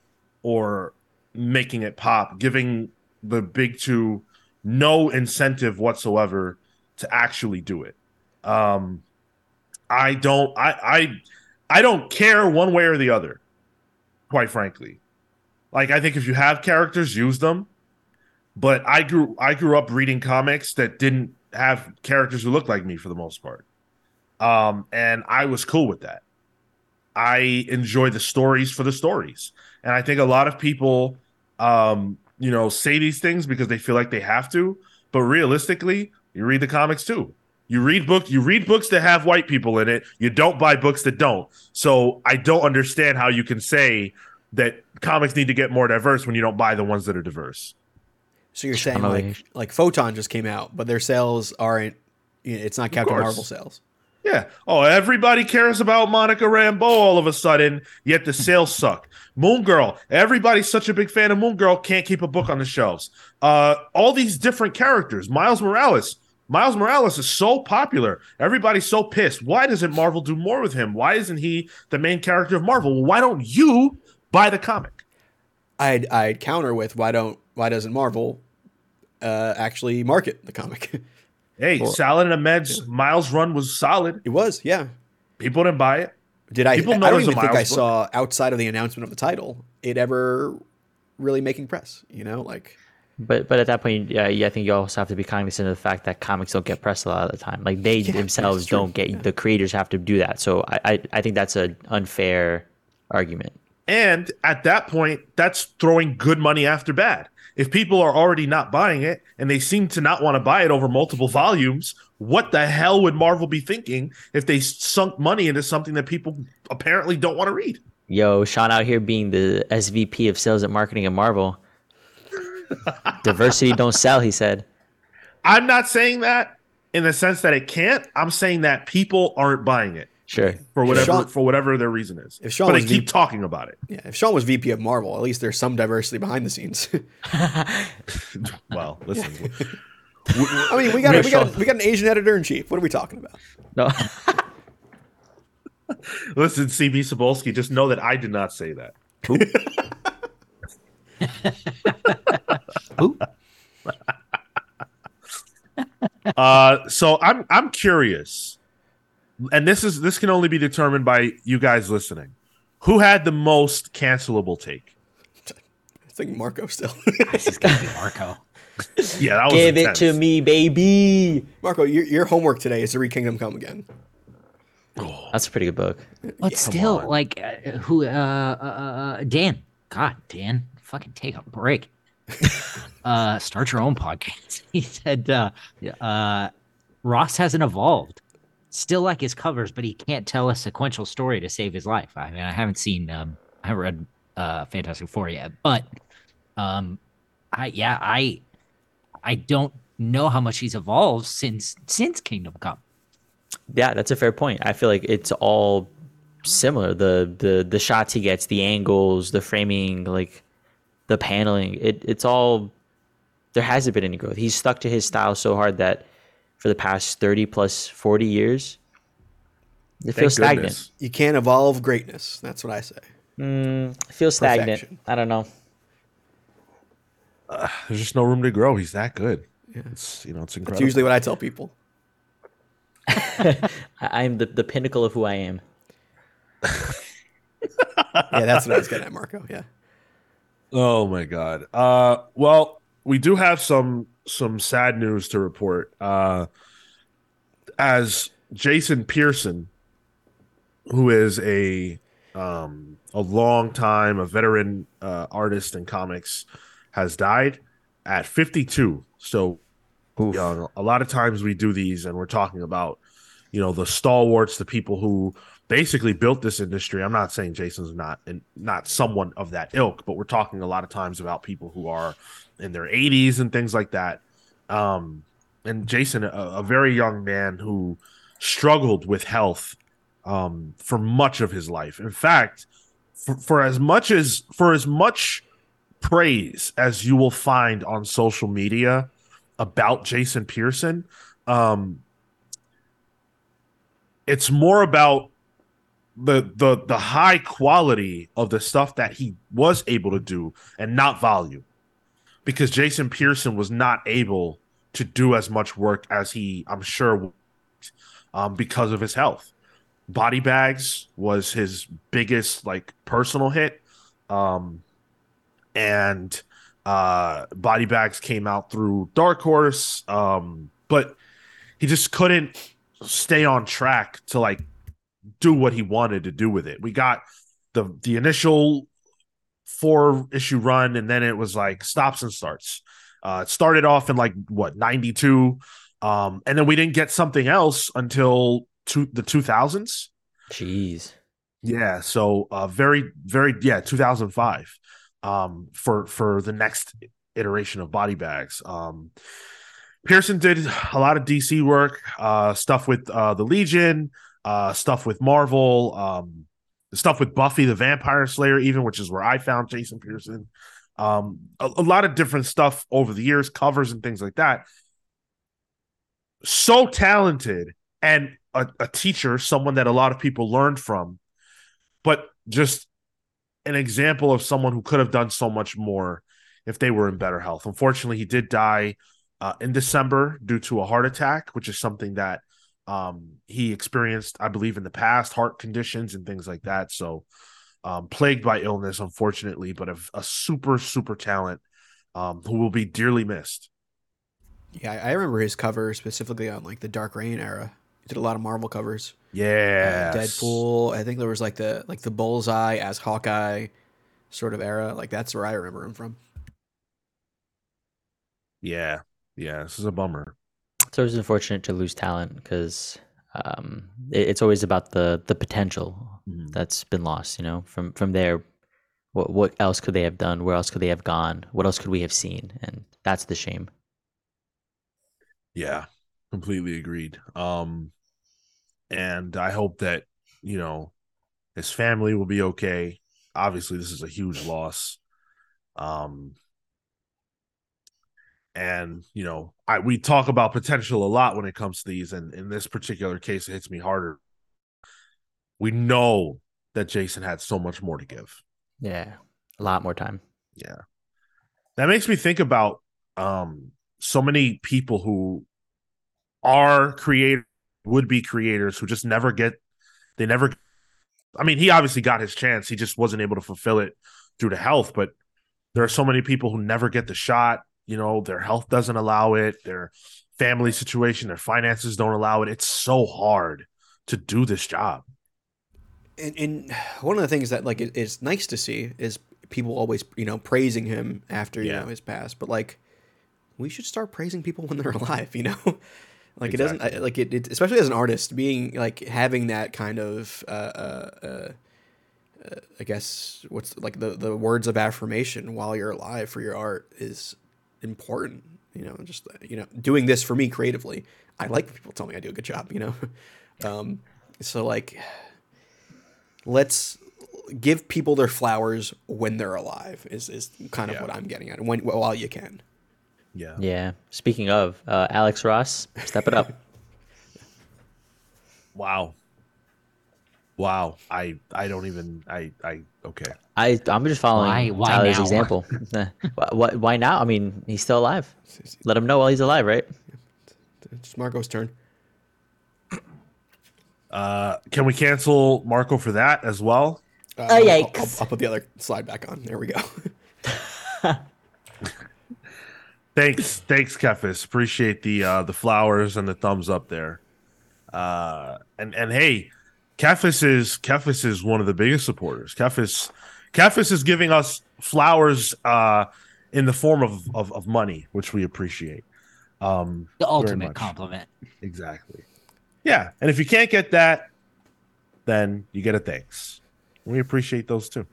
or making it pop, giving the big two no incentive whatsoever to actually do it. Um, I don't, I, I, I don't care one way or the other, quite frankly. Like, I think if you have characters, use them but I grew I grew up reading comics that didn't have characters who looked like me for the most part. Um, and I was cool with that. I enjoy the stories for the stories. And I think a lot of people um, you know, say these things because they feel like they have to, but realistically, you read the comics too. You read book you read books that have white people in it. You don't buy books that don't. So I don't understand how you can say that comics need to get more diverse when you don't buy the ones that are diverse. so you're saying like like- like Photon just came out, but their sales aren't. You know, it's not Captain course. Marvel sales. Yeah. Oh, everybody cares about Monica Rambeau all of a sudden, yet the sales suck. Moon Girl, everybody's such a big fan of Moon Girl, can't keep a book on the shelves. Uh, all these different characters. Miles Morales. Miles Morales is so popular. Everybody's so pissed. Why doesn't Marvel do more with him? Why isn't he the main character of Marvel? Why don't you buy the comic? I'd I'd counter with why don't why doesn't Marvel uh, actually market the comic? Hey, Saladin Ahmed's Miles run was solid. it was, yeah. People didn't buy it. Did I? People know I don't even think I book. saw outside of the announcement of the title it ever really making press. You know, like But but at that point, yeah, yeah, I think you also have to be cognizant of the fact that comics don't get press a lot of the time. Like they themselves don't get the creators have to do that. So I, I I think that's an unfair argument. And at that point, that's throwing good money after bad. If people are already not buying it and they seem to not want to buy it over multiple volumes, what the hell would Marvel be thinking if they sunk money into something that people apparently don't want to read? Yo, Sean out here being the SVP of sales and marketing at Marvel. Diversity don't sell, he said. I'm not saying that in the sense that it can't. I'm saying that people aren't buying it Sure. for whatever Sean- for whatever their reason is. If Sean but they was keep V- talking about it. Yeah, if Sean was VP of Marvel, at least there's some diversity behind the scenes. Well, listen. I mean, we got we got we got an Asian editor in chief. What are we talking about? No. Listen, CB Cebulski, just know that I did not say that. Who? Uh, so I'm I'm curious, and this is this can only be determined by you guys listening. Who had the most cancelable take? I think Marco still. This is gonna be Marco. Yeah, that was Give it to me, baby. Marco, your, your homework today is to read Kingdom Come again. That's a pretty good book. But still, on. like, uh, who? Uh, uh, uh, Dan. God, Dan, fucking take a break. uh, start your own podcast. He said, uh, uh, Ross hasn't evolved. Still like his covers, but he can't tell a sequential story to save his life. I mean, I haven't seen, um, I haven't read uh, Fantastic Four yet, but, um, I yeah, I, I don't know how much he's evolved since since Kingdom Come. Yeah, that's a fair point. I feel like it's all similar. The the the shots he gets, the angles, the framing, like the paneling. It it's all there hasn't been any growth. He's stuck to his style so hard that for the past thirty plus forty years, it Thank feels stagnant. goodness. You can't evolve greatness. That's what I say. Mm, it feels stagnant. Perfection. I don't know. There's just no room to grow. He's that good. Yeah. It's you know it's incredible. That's usually what I tell people. I, I'm the, the pinnacle of who I am. Yeah, that's what I was getting at, Marco. Yeah. Oh my god. Uh well, we do have some some sad news to report. Uh as Jason Pearson, who is a um a long time, a veteran uh artist in comics, has died at 52. So young. A lot of times we do these and we're talking about, you know, the stalwarts, the people who basically built this industry. I'm not saying Jason's not and not someone of that ilk, but we're talking a lot of times about people who are in their 80s and things like that. Um, and Jason, a, a very young man who struggled with health um, for much of his life. In fact, for, for as much as for as much praise as you will find on social media about Jason Pearson, um, it's more about the the the high quality of the stuff that he was able to do and not volume because Jason Pearson was not able to do as much work as he I'm sure would, um, because of his health. Body bags was his biggest like personal hit. Um, and uh body bags came out through Dark Horse. Um, but he just couldn't stay on track to like do what he wanted to do with it. We got the the initial four issue run, and then it was like stops and starts. Uh, it started off in like what ninety two, um, and then we didn't get something else until two, the two thousands. Jeez. Yeah, so uh, very very yeah, two thousand five, um, for for the next iteration of body bags. Um, Pearson did a lot of DC work, uh, stuff with uh, the Legion, uh, stuff with Marvel, um, stuff with Buffy the Vampire Slayer, even which is where I found Jason Pearson. Um, a, a lot of different stuff over the years, covers and things like that. So talented and a, a teacher, someone that a lot of people learned from, but just an example of someone who could have done so much more if they were in better health. Unfortunately, he did die uh, in December due to a heart attack, which is something that um, he experienced, I believe, in the past, heart conditions and things like that. So, um, plagued by illness, unfortunately, but a, a super, super talent um, who will be dearly missed. Yeah, I remember his cover specifically on like the Dark Reign era. He did a lot of Marvel covers. Yeah, Uh, Deadpool. I think there was like the like the Bullseye as Hawkeye sort of era. Like that's where I remember him from. Yeah, yeah, this is a bummer. It's always unfortunate to lose talent because um, it, it's always about the the potential Mhm. that's been lost. You know, from from there, what what else could they have done? Where else could they have gone? What else could we have seen? And that's the shame. Yeah, completely agreed. Um, and I hope that you know his family will be okay. Obviously, this is a huge loss. Um, and you know, I we talk about potential a lot when it comes to these, and in this particular case, it hits me harder. We know that Jason had so much more to give. Yeah, a lot more time. Yeah. That makes me think about um so many people who are creator would be creators who just never get they never I mean he obviously got his chance he just wasn't able to fulfill it due to health but there are so many people who never get the shot you know their health doesn't allow it their family situation their finances don't allow it. It's so hard to do this job. And, and one of the things that like it, it's nice to see is people always you know praising him after you Yeah. know his past but like we should start praising people when they're alive you know? Like it doesn't I- like it, it especially as an artist being like having that kind of uh, uh, uh, i guess what's like the the words of affirmation while you're alive for your art is important you know just you know doing this for me creatively i like when people tell me i do a good job you know um so like let's give people their flowers when they're alive is, is kind of Yeah. what i'm getting at when while you can yeah Yeah. Speaking of uh, Alex Ross, step it up. wow wow i i don't even i i okay I I'm just following Why- why Tyler's now? example. why, why, why now? I mean, he's still alive. Let him know while he's alive, right? it's marco's turn Uh, can we cancel Marco for that as well? uh, Oh, I'll- yikes. I'll, I'll put the other slide back on there we go Thanks, thanks, Kefis. Appreciate the uh, the flowers and the thumbs up there. Uh, and and hey, Kefis is Kefis is one of the biggest supporters. Kefis, Kefis is giving us flowers uh, in the form of, of of money, which we appreciate. Um, The ultimate compliment. Exactly. Yeah, and if you can't get that, then you get a thanks. We appreciate those too.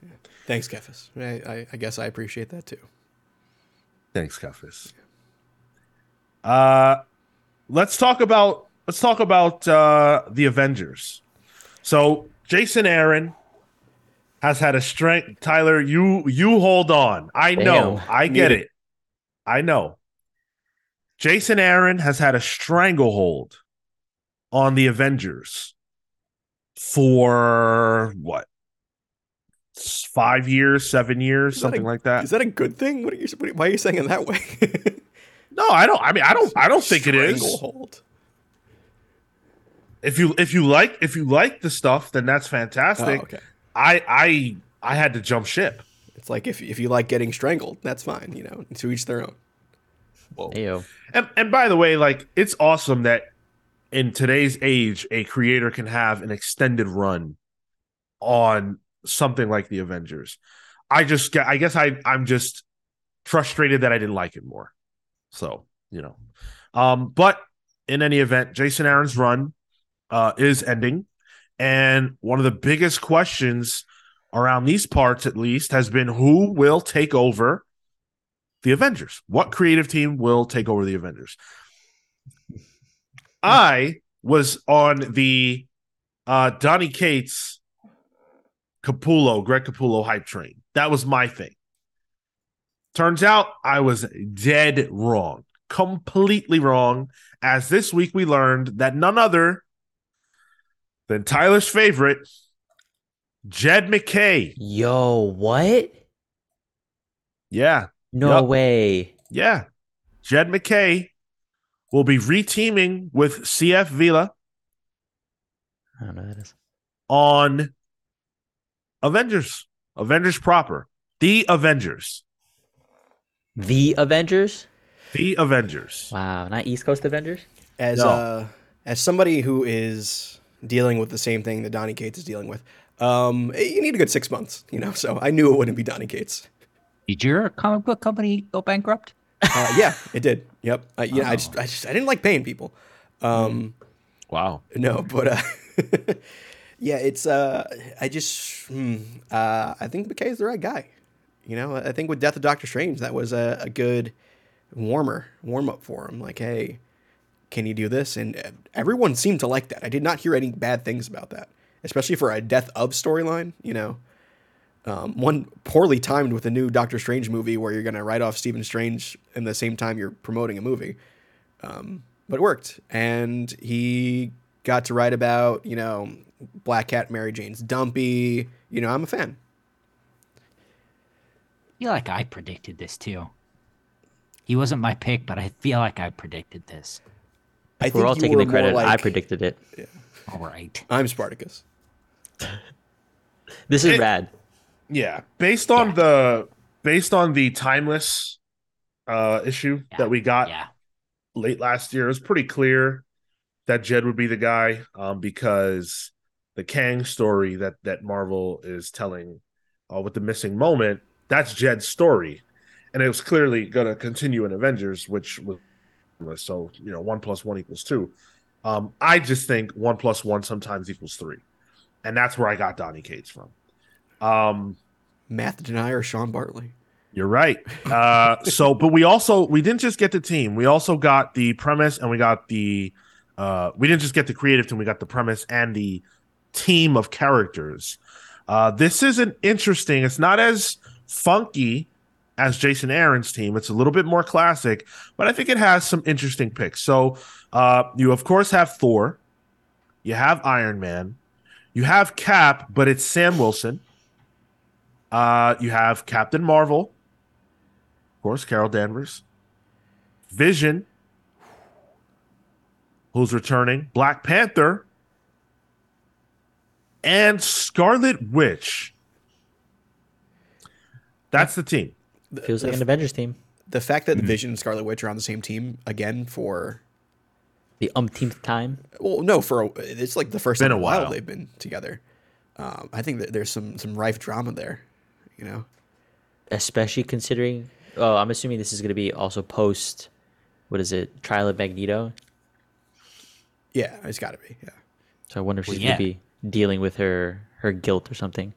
thanks kefis I, I, I guess i appreciate that too Thanks, Kefis. Uh let's talk about let's talk about uh the Avengers. So Jason Aaron has had a strength. Tyler, you you hold on. I know. Damn. I get Need it. I know. Jason Aaron has had a stranglehold on the Avengers for what? Five years, seven years, Is that a- something like that. is that a good thing what are you what, why are you saying it that way No, I don't. I mean, I don't. I don't think it is. Stranglehold. If you if you like if you like the stuff, then that's Oh, fantastic. okay I I I had to jump ship. it's like if, if you like getting strangled that's fine you know to each their own Whoa. Ayo. And and by the way, like it's awesome that in today's age, a creator can have an extended run on something like the Avengers. I just get. I guess I I'm just frustrated that I didn't like it more. So you know, um, but in any event, Jason Aaron's run uh, is ending, and one of the biggest questions around these parts, at least, has been who will take over the Avengers. What creative team will take over the Avengers? I was on the uh, Donny Cates Capullo, Greg Capullo hype train. That was my thing. Turns out I was dead wrong, completely wrong. As this week we learned that none other than Tyler's favorite, Jed MacKay. Yo, what? Yeah, No Yup. way. Yeah. Jed MacKay will be reteaming with CF Villa I don't know who that is. on Avengers. Avengers proper. The Avengers. The Avengers? The Avengers. Wow, not East Coast Avengers? as No. uh as somebody who is dealing with the same thing that Donny Cates is dealing with, um, you need a good six months, you know. So I knew it wouldn't be Donny Cates. Did your comic book company go bankrupt? Uh, yeah, it did. Yep. Uh, yeah, I Oh. just, I just, I didn't like paying people. Um, Wow. no, but uh, yeah, it's. Uh, I just, hmm, uh, I think MacKay is the right guy. You know, I think with Death of Doctor Strange, that was a, a good warmer warm up for him. Like, hey, can you do this? And everyone seemed to like that. I did not hear any bad things about that, especially for a Death of storyline. You know, um, one poorly timed with a new Doctor Strange movie where you're going to write off Stephen Strange in the same time you're promoting a movie. Um, but it worked. And he got to write about, you know, Black Cat Mary Jane's Dumpy. You know, I'm a fan. I feel like I predicted this too. He wasn't my pick, but I feel like I predicted this. I We're all you taking were the more credit. I predicted it. All right. I'm Spartacus. This is It- rad. Yeah, based on the based on the timeless uh issue Yeah, that we got Yeah. late last year, it was pretty clear that Jed would be the guy um because the Kang story that that Marvel is telling uh, with the missing moment, that's Jed's story. And it was clearly going to continue in Avengers, which was so, you know, one plus one equals two. Um, I just think one plus one sometimes equals three. And that's where I got Donny Cates from. Um, Math denier Sean Bartley. you're right. Uh, so, but we also we didn't just get the team. We also got the premise, and we got the. Uh, we didn't just get the creative team. We got the premise and the team of characters. Uh, this is an interesting. It's not as funky as Jason Aaron's team. It's a little bit more classic, but I think it has some interesting picks. So, uh, you of course have Thor. You have Iron Man. You have Cap, but it's Sam Wilson. Uh, you have Captain Marvel, of course, Carol Danvers, Vision, who's returning, Black Panther, and Scarlet Witch. That's the team. The, Feels like the, an Avengers team. the fact that Vision and Scarlet Witch are on the same team again for The umpteenth time. well, no, for a, it's like the first Been time in a a while while. they've been together. Um, I think that there's some some rife drama there. You know, especially considering. Oh, I'm assuming this is going to be also post. What is it? Trial of Magneto. yeah, it's got to be. Yeah, So I wonder if Well, she's yeah. going to be dealing with her her guilt or something.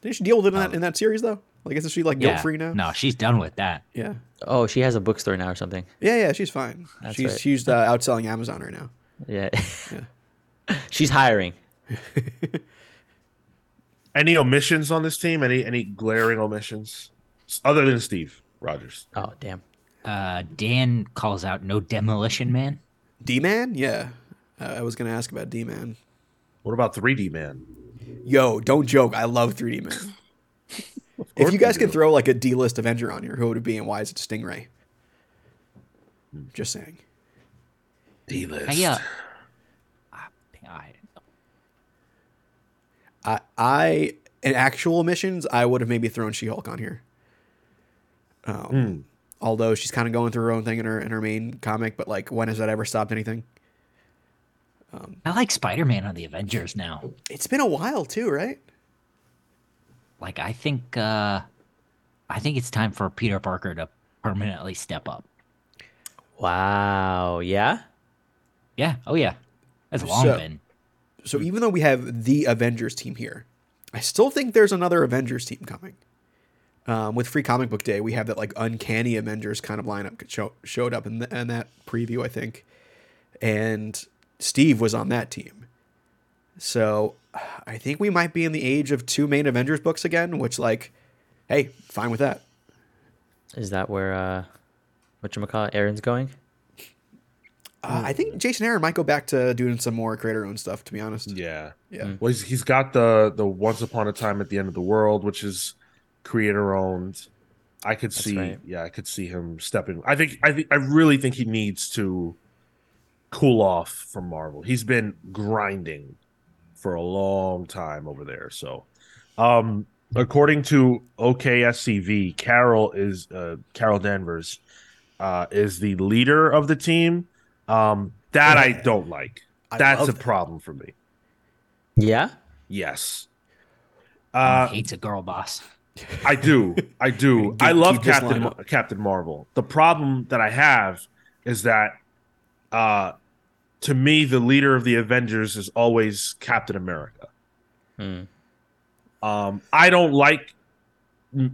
did she deal with it in that in that series though? Like, isn't she like Yeah. guilt free now? No, she's done with that. Yeah, Oh, she has a bookstore now or something. yeah, yeah. She's fine. That's she's right. she's uh, outselling Amazon right now. Yeah. she's hiring. Any omissions on this team? Any any glaring omissions other than Steve Rogers? Oh, damn. Uh, Dan calls out no demolition man. D Man, yeah. Uh, I was gonna ask about D Man. What about 3D Man? Yo, don't joke. I love 3D Man. If you guys you could throw like a D list Avenger on here, who would it be and why is it Stingray? Just saying. D list. I, uh, I, I, I, I in actual missions, I would have maybe thrown She Hulk on here. Um, Hmm. Although she's kind of going through her own thing in her in her main comic, but like, when has that ever stopped anything? Um, I like Spider Man on the Avengers now. It's been a while too, right? Like I think uh I think it's time for Peter Parker to permanently step up. Wow. Yeah. Yeah. Oh yeah. That's long So- been. So even though we have the Avengers team here, I still think there's another Avengers team coming. Um, with Free Comic Book Day, we have that like uncanny Avengers kind of lineup show, showed up in, the, in that preview, I think, and Steve was on that team. So I think we might be in the age of two main Avengers books again, which like, hey, fine with that. Is that where uh, what you call Aaron's going? Uh, I think Jason Aaron might go back to doing some more creator-owned stuff. To be honest, Yeah. yeah. Well, he's, he's got the the Once Upon a Time at the End of the World, which is creator owned. I could see, right. yeah, I could see him stepping. I think, I think, I really think he needs to cool off from Marvel. He's been grinding for a long time over there. So, um, according to OKSCV, Carol is uh, Carol Danvers uh, is the leader of the team. Um, that I don't like. I That's a that. problem for me. Yeah. Yes. Uh, Uh, hates a girl boss. I do. I do. I love Captain. Captain Marvel. The problem that I have is that uh to me the leader of the Avengers is always Captain America. Hmm. Um I don't like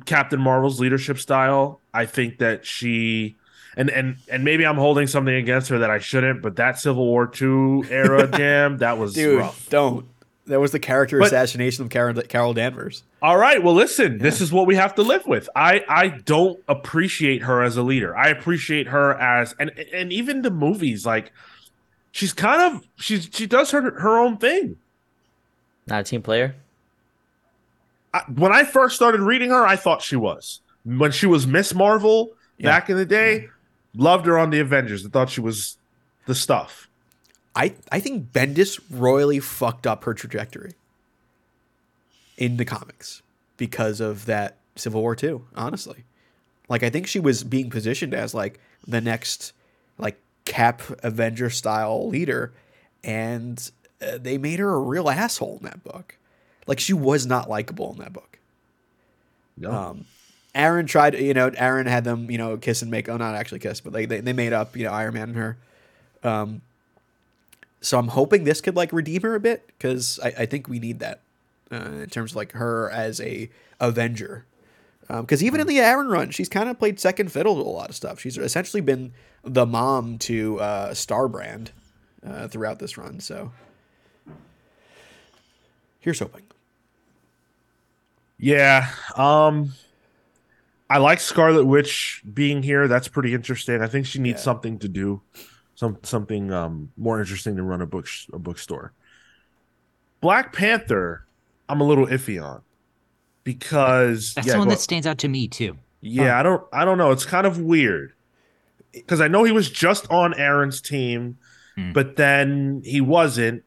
Captain Marvel's leadership style. I think that she and and and maybe I'm holding something against her that I shouldn't, but that Civil War 2 era jam, that was Dude, rough. don't. That was the character But- assassination of Carol, Carol Danvers. All right. Well, listen, this is what we have to live with. I I don't appreciate her as a leader. I appreciate her as and and even the movies like she's kind of she's she does her her own thing. Not a team player. I, when I first started reading her, I thought she was. When she was Miss Marvel Yeah. back in the day, loved her on the Avengers. I thought she was the stuff. I, I think Bendis royally fucked up her trajectory in the comics because of that Civil War II, honestly. Like I think she was being positioned as like the next like Cap Avenger style leader and uh, they made her a real asshole in that book. Like she was not likable in that book. No. Um, Aaron tried, you know, Aaron had them, you know, kiss and make, oh, not actually kiss, but they, they, they made up, you know, Iron Man and her. Um, so I'm hoping this could like redeem her a bit because I, I think we need that uh, in terms of like her as a Avenger. Because even in the Aaron run, she's kind of played second fiddle to a lot of stuff. She's essentially been the mom to uh, Starbrand uh, throughout this run. So here's hoping. Yeah. Um I like Scarlet Witch being here. That's pretty interesting. I think she needs Yeah. something to do. Some something um more interesting than run a book a bookstore. Black Panther, I'm a little iffy on. Because That's yeah, the one go- that stands out to me too. yeah, I don't I don't know. It's kind of weird. Cuz I know he was just on Aaron's team, Hmm. but then he wasn't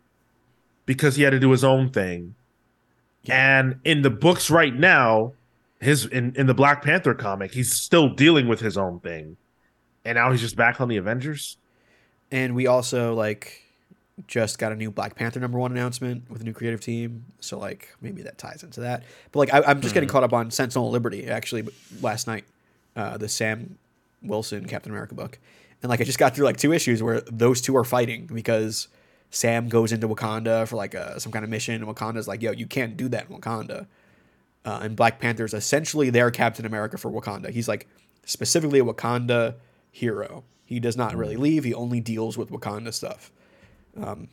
because he had to do his own thing. And in the books right now, his in, in the Black Panther comic, he's still dealing with his own thing. And now he's just back on the Avengers. And we also like just got a new Black Panther number one announcement with a new creative team. So like maybe that ties into that. But like I, I'm just getting caught up on Sentinel Liberty actually last night, uh, the Sam Wilson Captain America book, and like I just got through like two issues where those two are fighting because Sam goes into Wakanda for like a, some kind of mission, and Wakanda's like, "Yo, you can't do that in Wakanda." Uh, and Black Panther's essentially their Captain America for Wakanda. He's like specifically a Wakanda hero. He does not really leave. He only deals with Wakanda stuff. Um,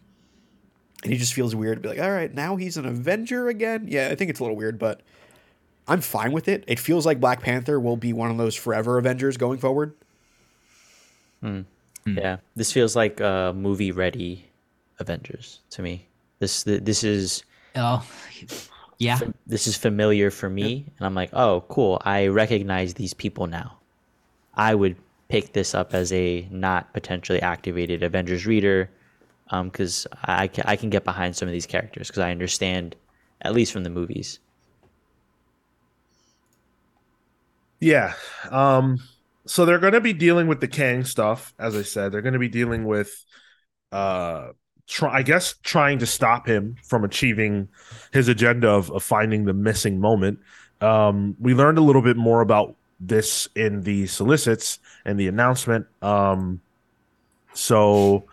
and he just feels weird to be like, all right, now he's an Avenger again. Yeah, I think it's a little weird, but I'm fine with it. It feels like Black Panther will be one of those forever Avengers going forward. Yeah, this feels like uh, movie ready Avengers to me. This this is Oh, yeah. this is familiar for me, and I'm like, oh, cool. I recognize these people now. I would pick this up as a not potentially activated Avengers reader, because I can, I can get behind some of these characters because I understand, at least from the movies. Yeah. Um so they're going to be dealing with the Kang stuff as I said. They're going to be dealing with uh try I guess trying to stop him from achieving his agenda of, of finding the missing moment. Um we learned a little bit more about this in the solicits and the announcement. Um so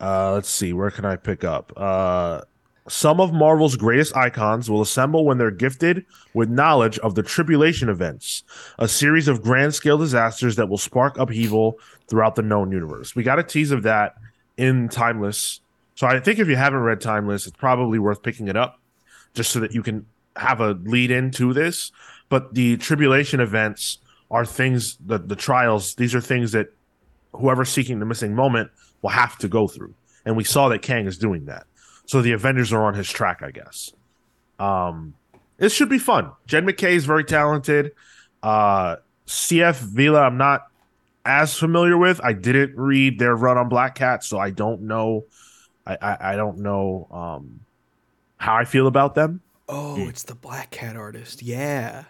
uh let's see where can I pick up? Uh some of Marvel's greatest icons will assemble when they're gifted with knowledge of the tribulation events, a series of grand scale disasters that will spark upheaval throughout the known universe. We got a tease of that in Timeless. So I think if you haven't read Timeless, it's probably worth picking it up just so that you can have a lead into this. But the tribulation events are things, the, the trials, these are things that whoever's seeking the missing moment will have to go through. And we saw that Kang is doing that. So the Avengers are on his track, I guess. Um, it should be fun. Jed MacKay is very talented. Uh, CF Villa, I'm not as familiar with. I didn't read their run on Black Cat, so I don't know. I, I, I don't know um, how I feel about them. Oh, it's the Black Cat artist. Yeah.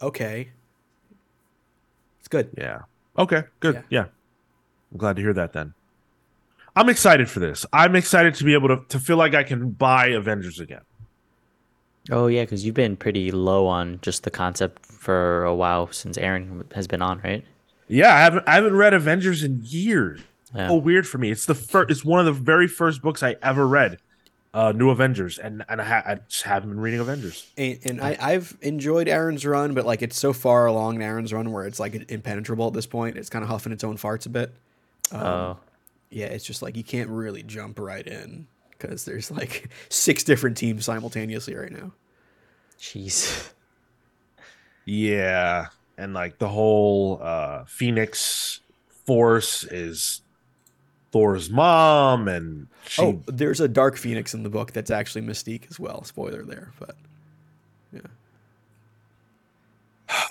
Okay. It's good. Yeah. Okay. Good. Yeah. Yeah. I'm glad to hear that. Then I'm excited for this. I'm excited to be able to to feel like I can buy Avengers again. Oh yeah, because you've been pretty low on just the concept for a while since Aaron has been on, right? Yeah, I haven't I haven't read Avengers in years. Yeah. Oh, weird for me. It's the first. It's one of the very first books I ever read. Uh, New Avengers, and and I, ha- I just haven't been reading Avengers. And, and I, I've enjoyed Aaron's run, but like it's so far along in Aaron's run where it's like impenetrable at this point. It's kind of huffing its own farts a bit. Um, Oh, Yeah, it's just like you can't really jump right in because there's like six different teams simultaneously right now. jeez. Yeah, and like the whole uh, Phoenix Force is Thor's mom, and she. Oh, there's a Dark Phoenix in the book that's actually Mystique as well. Spoiler there, but yeah.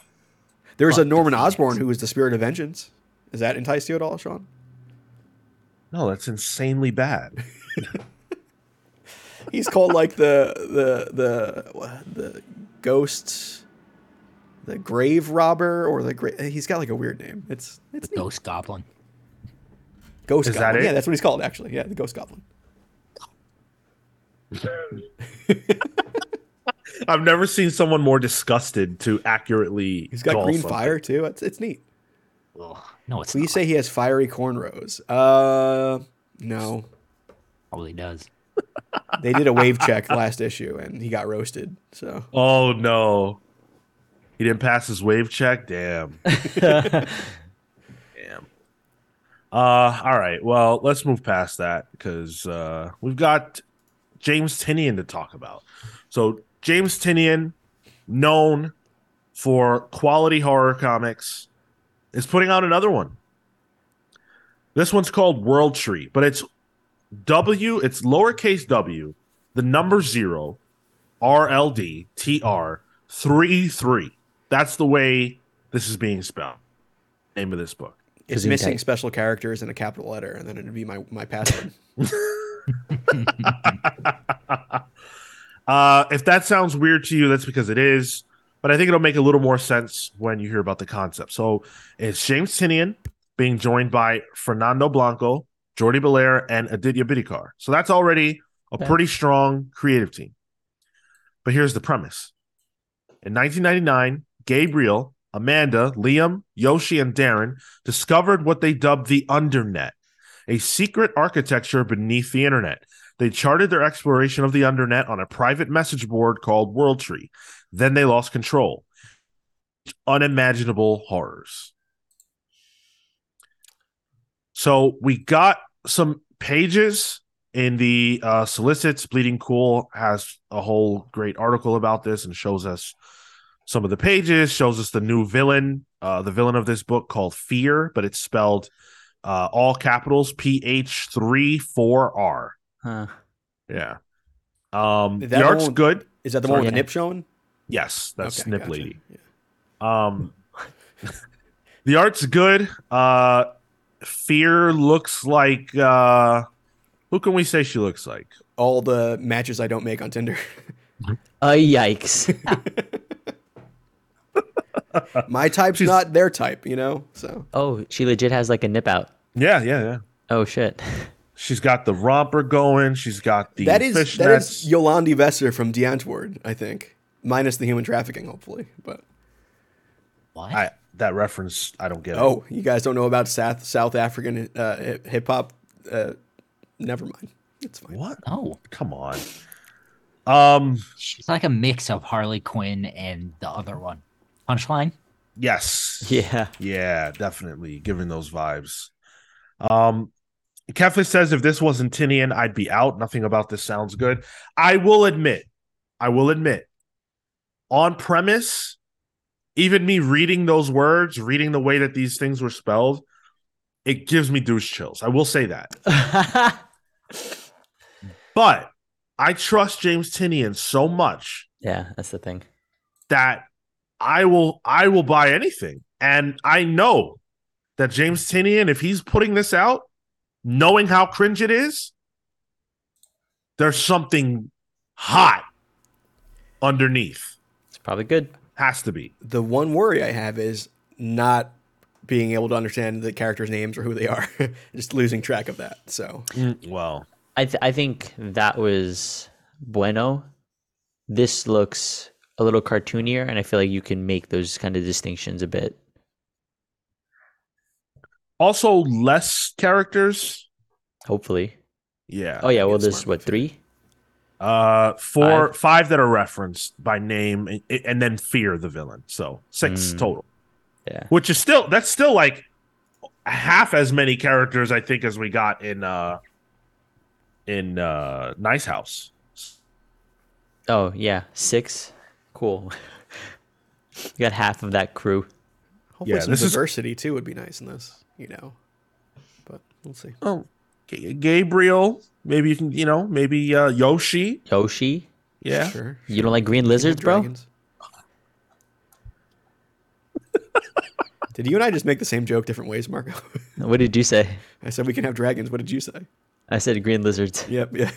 There's a Fuck the Norman Osborn who is the Spirit of Vengeance. Is that entice you at all, Sean? No, that's insanely bad. He's called like the the the the ghost, the grave robber, or the gra- he's got like a weird name. It's it's The neat. Ghost Goblin. Ghost Is that Goblin. it? Yeah, that's what he's called actually. Yeah, the Ghost Goblin. I've never seen someone more disgusted to accurately. He's got call green something. fire too. It's it's neat. Ugh. No, it's Please not. say he has fiery cornrows. Uh, no. Probably does. They did a wave check last issue and he got roasted. So Oh no, he didn't pass his wave check. Damn. Damn. Uh, all right. Well, let's move past that because uh, we've got James Tynion to talk about. So James Tynion, known for quality horror comics, is putting out another one. This one's called World Tree, but it's W. It's lowercase W, the number zero, R L D T R three three. That's the way this is being spelled. Name of this book. it's Gesundheit. missing special characters and a capital letter, and then it'd be my my password. uh, if that sounds weird to you, that's because it is. But I think it'll make a little more sense when you hear about the concept. So it's James Tynion being joined by Fernando Blanco, Jordie Bellaire, and Aditya Bidikar. So that's already a pretty strong creative team. But here's the premise. In 1999, Gabriel, Amanda, Liam, Yoshi, and Darren discovered what they dubbed the Undernet, a secret architecture beneath the internet. They charted their exploration of the Undernet on a private message board called World Tree. Then they lost control. Unimaginable horrors. So we got some pages in the uh, solicits. Bleeding Cool has a whole great article about this and shows us some of the pages. Shows us the new villain, uh, the villain of this book called Fear, but it's spelled uh, all capitals P H three four R. Huh. Yeah. Um, the art's one- good. Is that the Sorry, one with the nip showing? Yes, that's Okay, Snip gotcha. Lady. Yeah. Um, the art's good. Uh, Fear looks like. Uh, who can we say she looks like? All the matches I don't make on Tinder. Uh, yikes. my type's She's- not their type, you know. So oh, she legit has like a nip out. Yeah, yeah, yeah. Oh shit. She's got the romper going. She's got the that is that fishnets. is Yolandi Visser from Die Antwoord, I think, minus the human trafficking, hopefully. But What? I, that reference, I don't get it. oh, you guys don't know about South South African uh, hip hop? Uh, never mind, it's fine. what? Oh, Come on. Um. She's like a mix of Harley Quinn and the other one. Punchline? Yes. Yeah. Yeah, definitely giving those vibes. Um Kefla says if this wasn't Tynion, I'd be out. Nothing about this sounds good. I will admit, I will admit, on premise, even me reading those words, reading the way that these things were spelled, it gives me douche chills. I will say that. But I trust James Tynion so much yeah, that's the thing. that I will I will buy anything. And I know that James Tynion, if he's putting this out, knowing how cringe it is, there's something hot underneath. It's probably good. Has to be. The one worry I have is not being able to understand the characters' names or who they are, just losing track of that. So mm. Well, I th- I think that was bueno this looks a little cartoonier, and I feel like you can make those kind of distinctions a bit. Also, less characters. Hopefully. Yeah. Oh yeah. Well, there's what three? Uh, four, five that are referenced by name, and, and then fear the villain. So six Mm. total, Yeah. which is still that's still like half as many characters I think as we got in uh in uh Nice House. Oh yeah, six. Cool. you got half of that crew. Hopefully, Yeah, some this is- diversity too would be nice in this. You know, but we'll see. Oh, G- Gabriel. Maybe you can, you know, maybe uh Yoshi. Yoshi. Yeah. Sure. You don't like green lizards, bro? Did you and I just make the same joke different ways, Marco? What did you say? I said we can have dragons. What did you say? I said green lizards. Yep. Yeah.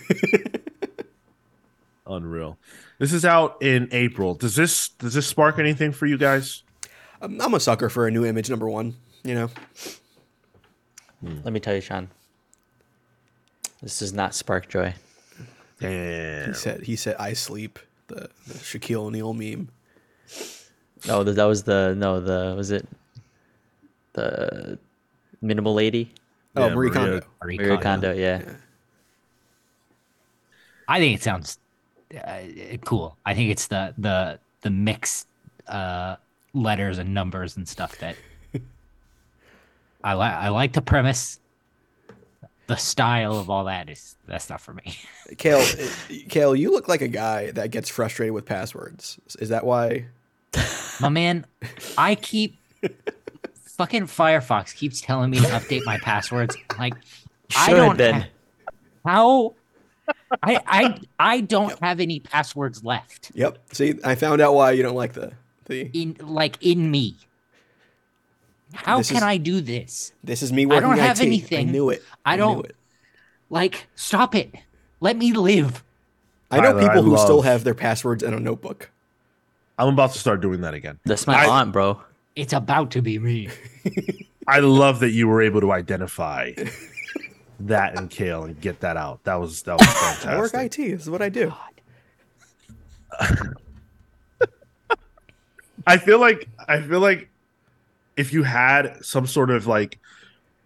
Unreal. This is out in April. Does this does this spark anything for you guys? I'm, I'm a sucker for a new image number one. You know. Let me tell you, Sean. This does not spark joy. Damn. He said he said I sleep. The, the Shaquille O'Neal meme. Oh, that that was the no. The was it the minimal lady? Oh, Yeah, Marie Maria- Kondo. Marie Maria Kondo. Kondo. Yeah. I think it sounds uh, cool. I think it's the the the mixed uh, letters and numbers and stuff that I like. I like the premise. The style of all that is that's not for me. Cale, Cale, you look like a guy that gets frustrated with passwords. Is that why? My man, I keep fucking Firefox keeps telling me to update my passwords. Like I don't then. ha- how I I I don't have any passwords left Yep. See, I found out why you don't like the the. in like in me. How This can is- I do this? This is me working. I don't have IT. I knew it. I knew don't- it. Like stop it. Let me live. I know Tyler, people I who still have their passwords in a notebook. I'm about to start doing that again. That's my I- aunt, bro. It's about to be me. I love that you were able to identify that in Cale and get that out. That was that was fantastic. I work fantastic. IT. This is what I do. I feel like I feel like if you had some sort of like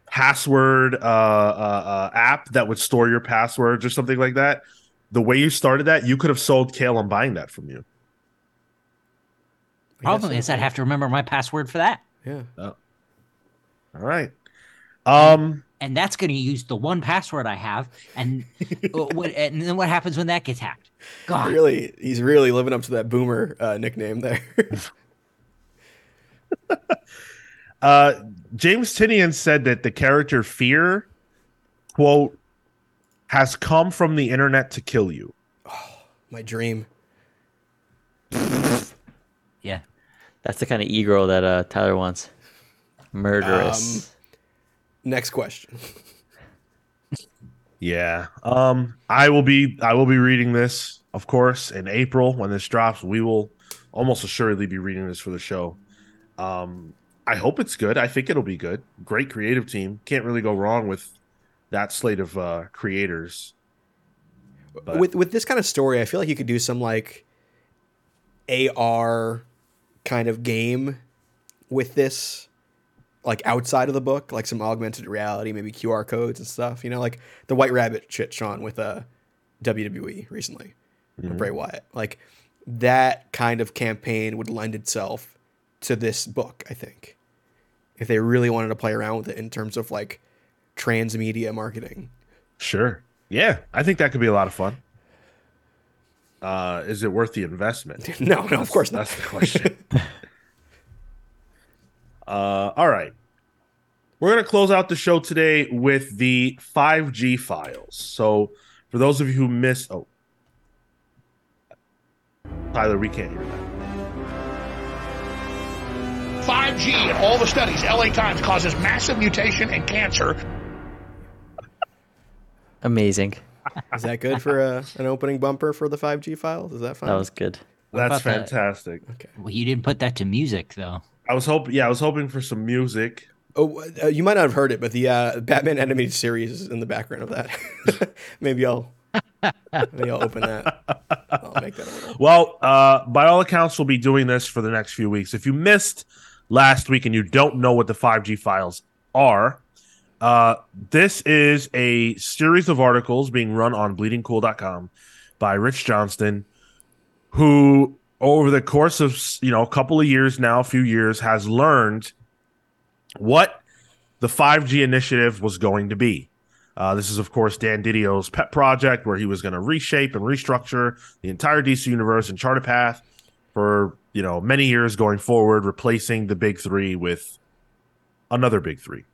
password uh, uh, uh, app that would store your passwords or something like that, the way you started that, you could have sold Cale on buying that from you. Problem so. is I'd have to remember my password for that. Yeah. All right. Um. and that's going to use the one password I have. And uh, what? And then what happens when that gets hacked? God, Really, he's really living up to that boomer uh, nickname there. Uh, James Tynion said that the character Fear, quote, has come from the internet to kill you. My dream. yeah. That's the kind of e girl that uh, Tyler wants. Murderous. Next question. Yeah. Um, I will be I will be reading this, of course, in April when this drops. We will almost assuredly be reading this for the show. Um, I hope it's good. I think it'll be good. Great creative team. Can't really go wrong with that slate of uh creators. But- with with this kind of story, I feel like you could do some like AR kind of game with this, like outside of the book, like some augmented reality, maybe QR codes and stuff. You know, like the White Rabbit shit, Sean, with uh, WWE recently, or Mhm. Bray Wyatt. Like that kind of campaign would lend itself to this book. I think if they really wanted to play around with it in terms of like transmedia marketing. Sure. Yeah, I think that could be a lot of fun. Uh, is it worth the investment? no, no, of course not. That's the question. uh, all right. We're going to close out the show today with the 5G files. So, for those of you who missed, oh, Tyler, we can't hear that. 5G in all the studies, LA Times causes massive mutation and cancer. Amazing. Is that good for a, an opening bumper for the 5G files? Is that fine? That was good. That's about that? fantastic. okay. Well, you didn't put that to music though. I was hoping, yeah, I was hoping for some music. Oh, uh, you might not have heard it, but the uh, Batman animated series is in the background of that. Maybe I'll Maybe I'll open that. I'll make that a. Well, uh, by all accounts, we'll be doing this for the next few weeks. If you missed last week and you don't know what the 5G files are, uh, this is a series of articles being run on bleedingcool.com by Rich Johnston, who over the course of you know a couple of years now, a few years, has learned what the 5G initiative was going to be. Uh, this is, of course, Dan Didio's pet project where he was going to reshape and restructure the entire DC universe and chart a path for you know many years going forward, replacing the big three with another big three.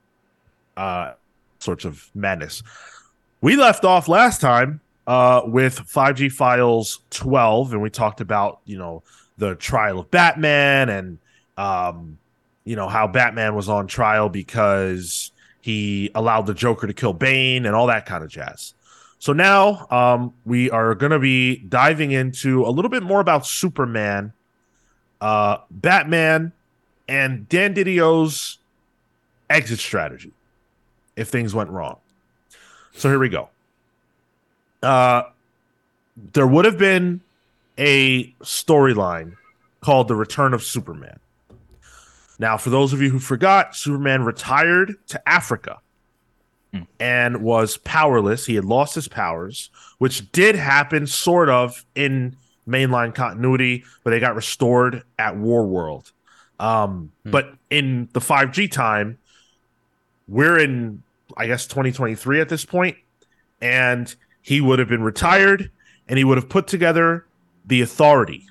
Uh, sorts of madness. We left off last time uh, with 5G Files 12, and we talked about you know the trial of Batman and um, you know how Batman was on trial because he allowed the Joker to kill Bane and all that kind of jazz. So now um, we are going to be diving into a little bit more about Superman, uh, Batman, and Dan Didio's exit strategy if things went wrong. So here we go. Uh, there would have been a storyline called The Return of Superman. Now, for those of you who forgot, Superman retired to Africa and was powerless. He had lost his powers, which did happen sort of in mainline continuity, but they got restored at War World. Um, But in the 5G time, we're in, I guess, 2023 at this point, and he would have been retired and he would have put together the authority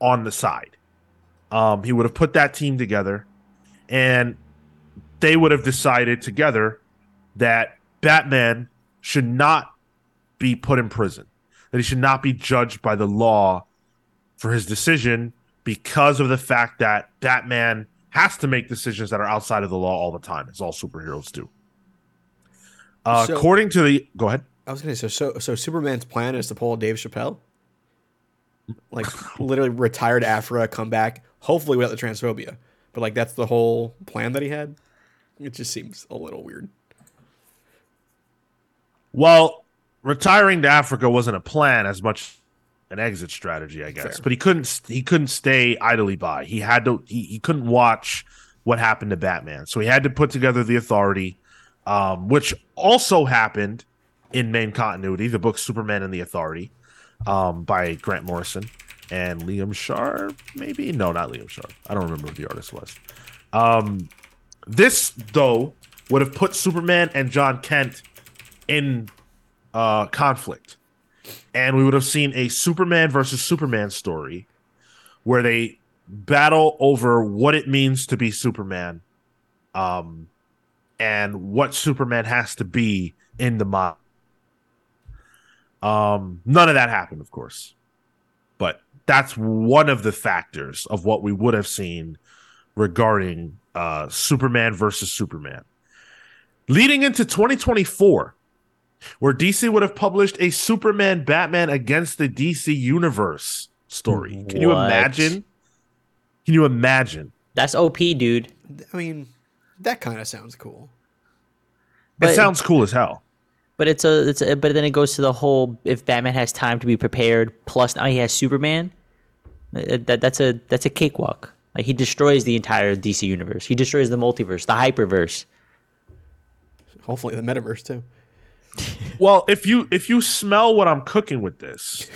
on the side. Um, he would have put that team together and they would have decided together that Batman should not be put in prison, that he should not be judged by the law for his decision because of the fact that Batman has to make decisions that are outside of the law all the time, as all superheroes do. Uh, So- according to the, go ahead. I was gonna say so. So, so Superman's plan is to pull Dave Chappelle, like literally retired to Africa, come back, hopefully without the transphobia. But like that's the whole plan that he had. It just seems a little weird. Well, retiring to Africa wasn't a plan as much an exit strategy, I guess. Fair. But he couldn't he couldn't stay idly by. He had to he, he couldn't watch what happened to Batman. So he had to put together the authority, um, which also happened in main continuity, the book Superman and the Authority, um, by Grant Morrison and Liam Sharp, maybe? No, not Liam Sharp. I don't remember who the artist was. Um, this though would have put Superman and Jon Kent in uh, conflict, and we would have seen a Superman versus Superman story where they battle over what it means to be Superman, um, and what Superman has to be in the mob. Um, none of that happened, of course, but that's one of the factors of what we would have seen regarding uh, Superman versus Superman. Leading into 2024, where DC would have published a Superman Batman against the DC Universe story. Can you imagine? Can you imagine? That's OP, dude. I mean, that kind of sounds cool. it But- sounds cool as hell. But it's a, it's a, but then it goes to the whole if Batman has time to be prepared, plus now he has Superman. uh, That that's a that's a cakewalk. Like he destroys the entire DC universe. He destroys the multiverse, the hyperverse. Hopefully, the metaverse too. Well, if you if you smell what I'm cooking with this,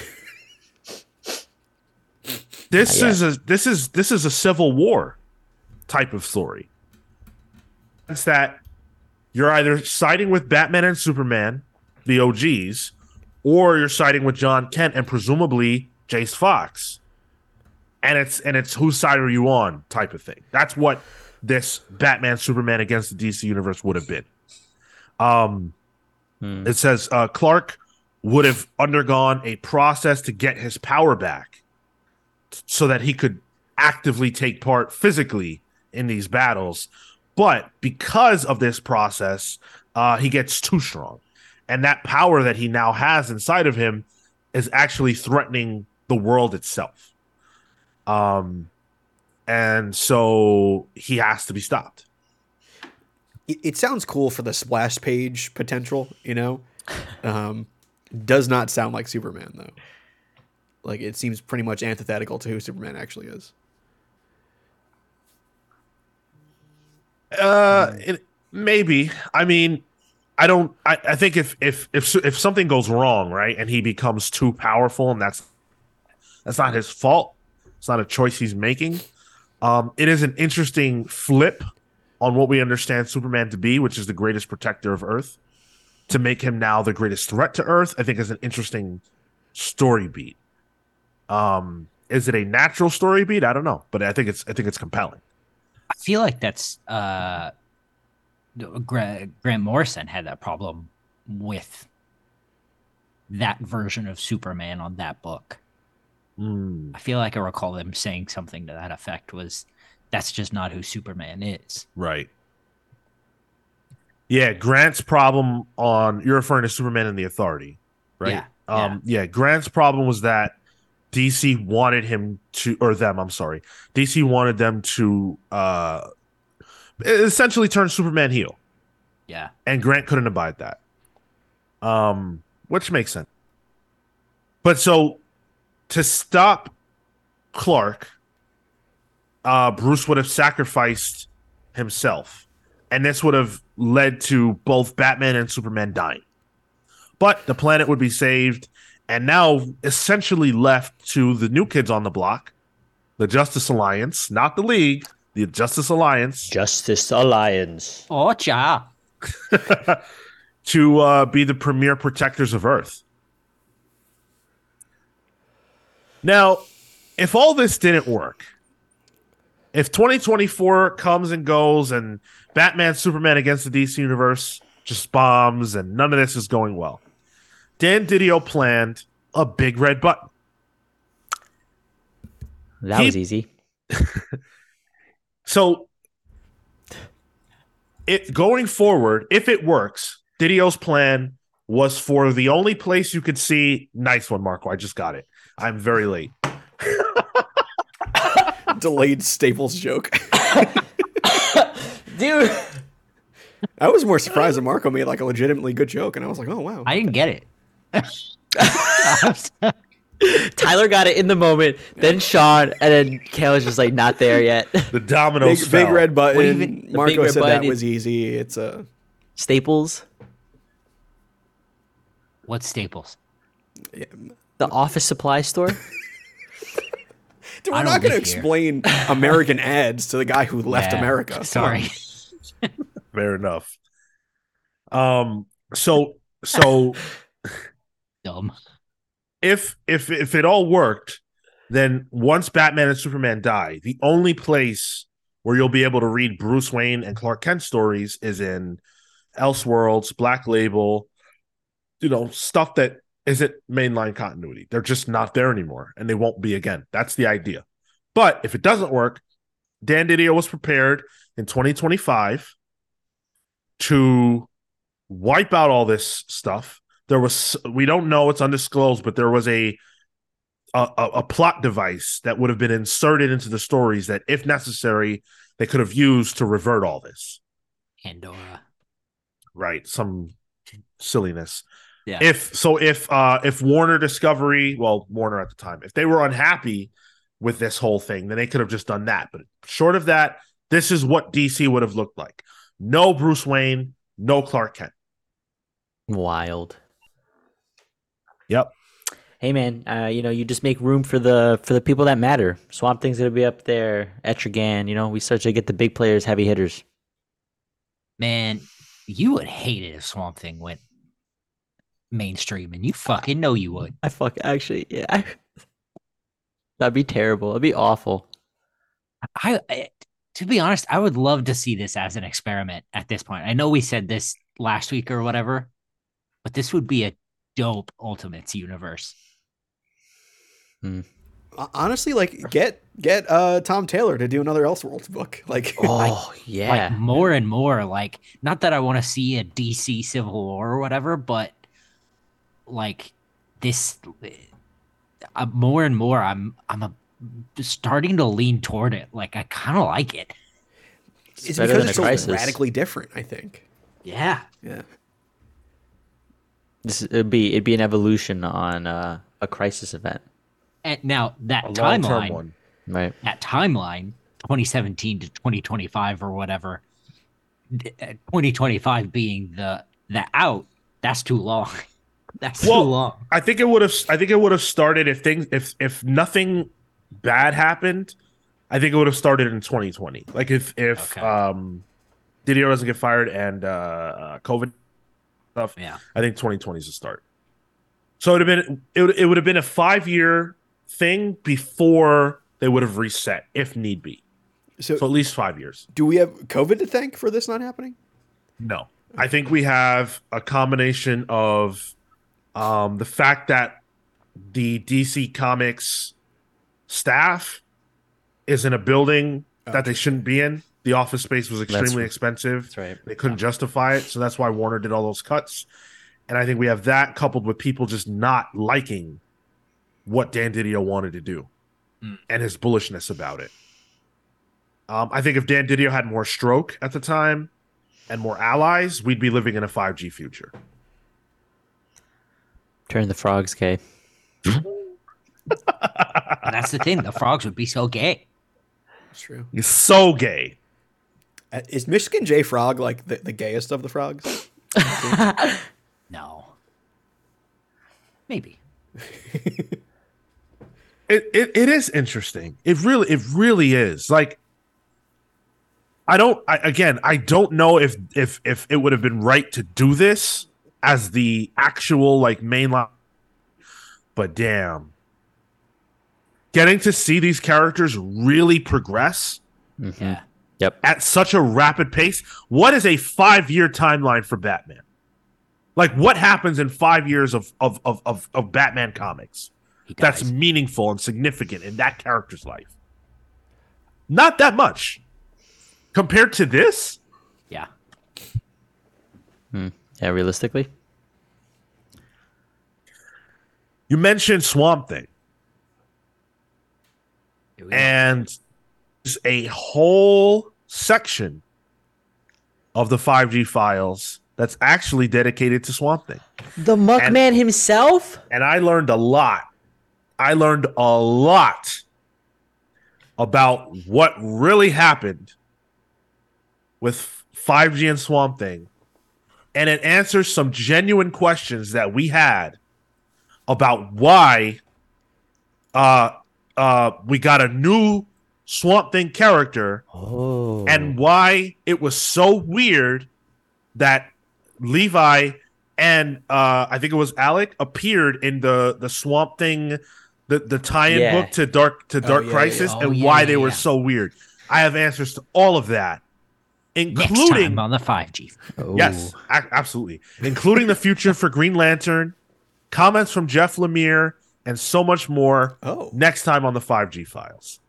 this is a this is this is a civil war type of story. It's that you're either siding with Batman and Superman, the OGs, or you're siding with Jon Kent and presumably Jace Fox. And it's and it's whose side are you on type of thing. That's what this Batman Superman against the DC universe would have been. Um it says uh, Clark would have undergone a process to get his power back so that he could actively take part physically in these battles. But because of this process, uh, he gets too strong. And that power that he now has inside of him is actually threatening the world itself. Um, and so he has to be stopped. It, it sounds cool for the splash page potential, you know. Um, does not sound like Superman though. Like it seems pretty much antithetical to who Superman actually is. Uh, it, maybe. I mean, I don't. I, I think if if if if something goes wrong, right, and he becomes too powerful, and that's that's not his fault. It's not a choice he's making. Um, it is an interesting flip on what we understand Superman to be, which is the greatest protector of Earth. To make him now the greatest threat to Earth, I think is an interesting story beat. Um, is it a natural story beat? I don't know, but I think it's I think it's compelling. I feel like that's uh, Grant, Grant Morrison had that problem with that version of Superman on that book. Mm. I feel like I recall them saying something to that effect was that's just not who Superman is. Right. Yeah, Grant's problem on you're referring to Superman and the Authority, right? Yeah, Um yeah, Grant's problem was that DC wanted him to or them, I'm sorry. DC wanted them to uh essentially turn Superman heel. Yeah. And Grant couldn't abide that. Um which makes sense. But so to stop Clark uh, Bruce would have sacrificed himself, and this would have led to both Batman and Superman dying. But the planet would be saved, and now essentially left to the new kids on the block, the Justice Alliance, not the League, the Justice Alliance, Justice Alliance. Oh, cha. to uh, be the premier protectors of Earth. Now, if all this didn't work, if 2024 comes and goes and Batman Superman against the DC universe just bombs and none of this is going well, Dan Didio planned a big red button. That He- was easy. So it going forward, if it works, Didio's plan was for the only place you could see nice one, Marco. I just got it. I'm very late. Delayed Staples joke. Dude. I was more surprised that Marco made like a legitimately good joke, and I was like, oh wow. I didn't get it. Tyler got it in the moment, then Sean, and then Cale's just like not there yet. The dominoes big, big red button. even- Marco red said button that is- was easy. It's a Staples, What Staples? the office supply store. Dude, we're don't going to explain American ads to the guy who left Yeah, America. Sorry. Fair enough. Um. So so Dumb. if if if it all worked, then once Batman and Superman die, the only place where you'll be able to read Bruce Wayne and Clark Kent stories is in Elseworlds, Black Label, you know, stuff that isn't mainline continuity. They're just not there anymore, and they won't be again. That's the idea. But if it doesn't work, Dan Didio was prepared in 2025 to wipe out all this stuff. There was we don't know it's undisclosed, but there was a a, a a plot device that would have been inserted into the stories that, if necessary, they could have used to revert all this. Pandora. Right, some silliness. Yeah. If so, if uh if Warner Discovery, well, Warner at the time, if they were unhappy with this whole thing, then they could have just done that. But short of that, this is what DC would have looked like. No Bruce Wayne, no Clark Kent. Wild. Yep. Hey man, uh, you know you just make room for the for the people that matter. Swamp Thing's gonna be up there. Etrigan, you know we start to get the big players, heavy hitters. Man, you would hate it if Swamp Thing went mainstream, and you fucking know you would. I fuck actually, yeah. That'd be terrible. That'd be awful. I, I to be honest, I would love to see this as an experiment at this point. I know we said this last week or whatever, but this would be a dope Ultimates universe. Honestly, like get get uh, Tom Taylor to do another Elseworlds book. Like, Oh yeah. Like more and more, like not that I want to see a DC Civil War or whatever, but like this, uh, more and more, I'm I'm a, starting to lean toward it. Like I kind of like it. it's better because it's so crisis. radically different. I think. Yeah. Yeah. This it'd be it'd be an evolution on uh, a crisis event, And now that A timeline, one. right? that timeline, 2017 to 2025 or whatever, uh, 2025 being the the out, that's too long. That's Well, too long. I think it would have. I think it would have started if things if if nothing bad happened. I think it would have started in 2020. Like if if Okay. um, Didio doesn't get fired and uh, uh COVID stuff. Yeah. I think 2020 is the start. So it would have been it would, it would have been a five year thing before they would have reset if need be. So, So at least five years. do we have COVID to thank for this not happening? No, I think we have a combination of um, the fact that the DC Comics staff is in a building that they shouldn't be in. The office space was extremely right. expensive. That's right. They couldn't justify it, so that's why Warner did all those cuts. And I think we have that coupled with people just not liking what Dan Didio wanted to do and his bullishness about it. Um, I think if Dan Didio had more stroke at the time and more allies, we'd be living in a 5G future. Turn the frogs gay. That's the thing. The frogs would be so gay. That's true. He's so gay. Uh, Is Michigan J Frog like the, the gayest of the frogs? No. Maybe. It, it it is interesting. It really it really is. Like I don't I, again, I don't know if if if it would have been right to do this as the actual like mainline but damn. Getting to see these characters really progress mm-hmm. Yeah. Yep. at such a rapid pace. What is a 5-year timeline for Batman? Like what happens in 5 years of of of of, of Batman comics? That's meaningful and significant in that character's life. Not that much. Compared to this, yeah. Hmm. Yeah, realistically. you mentioned Swamp Thing, Here we go. and there's a whole section of the 5G files that's actually dedicated to Swamp Thing. The Muckman himself. And I learned a lot. I learned a lot about what really happened with 5G and Swamp Thing. And it answers some genuine questions that we had about why uh uh we got a new Swamp Thing character Oh. and why it was so weird that Levi and uh I think it was Alec appeared in the the Swamp Thing the the tie-in Yeah. book to Dark to Dark yeah, Crisis yeah. Oh, and why they were so weird. I have answers to all of that, including time on the 5G. yes, a- absolutely, including the future for Green Lantern, comments from Jeff Lemire, and so much more. Oh. next time on the 5G files.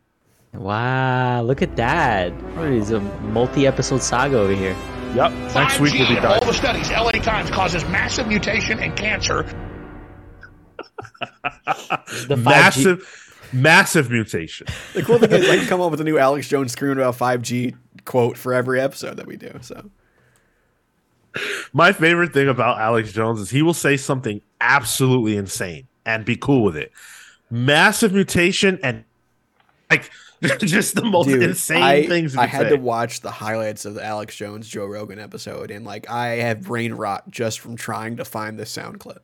Wow, look at that. What is a multi-episode saga over here. Yep, next week we'll 5G be in all the studies, LA Times causes massive mutation and cancer. The 5G Massive, massive mutation. The cool thing is I can come up with a new Alex Jones screaming about 5G quote for every episode that we do. So My favorite thing about Alex Jones is he will say something absolutely insane and be cool with it. Massive mutation and like just the most Dude, insane I, things. I had say. to watch the highlights of the Alex Jones Joe Rogan episode, and like I have brain rot just from trying to find this sound clip.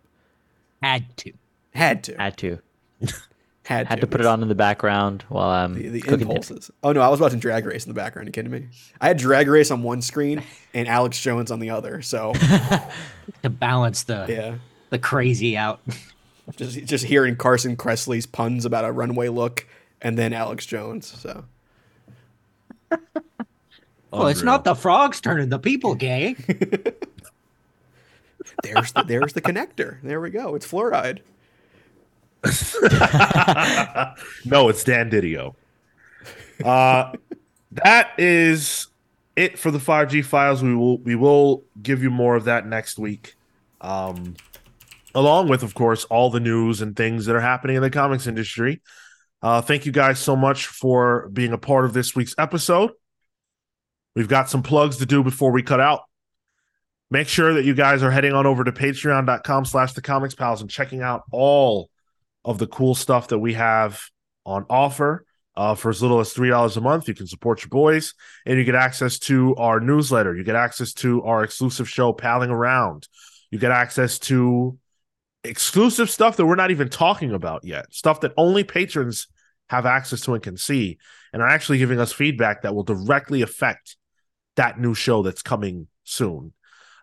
Had to. Had to, had to had, had to put it on in the background while I'm The, the cooking dinner. impulses. Oh no, I was watching Drag Race in the background. you kidding me? I had Drag Race on one screen and Alex Jones on the other. So To balance the yeah, the crazy out. just just hearing Carson Kressley's puns about a runway look, and then Alex Jones. So Well, it's not the frogs turning the people gay. there's the, there's the connector. There we go. It's fluoride. no, it's Dan Didio. Uh, that is it for the 5G files. We will we will give you more of that next week. Um, along with, of course, all the news and things that are happening in the comics industry. Uh, thank you guys so much for being a part of this week's episode. We've got some plugs to do before we cut out. make sure that you guys are heading on over to patreon.com slash the comics pals and checking out all of the cool stuff that we have on offer uh, for as little as three dollars a month you can support your boys and you get access to our newsletter. You get access to our exclusive show palling around. You get access to exclusive stuff that we're not even talking about yet stuff that only patrons have access to and can see and are actually giving us feedback that will directly affect that new show that's coming soon.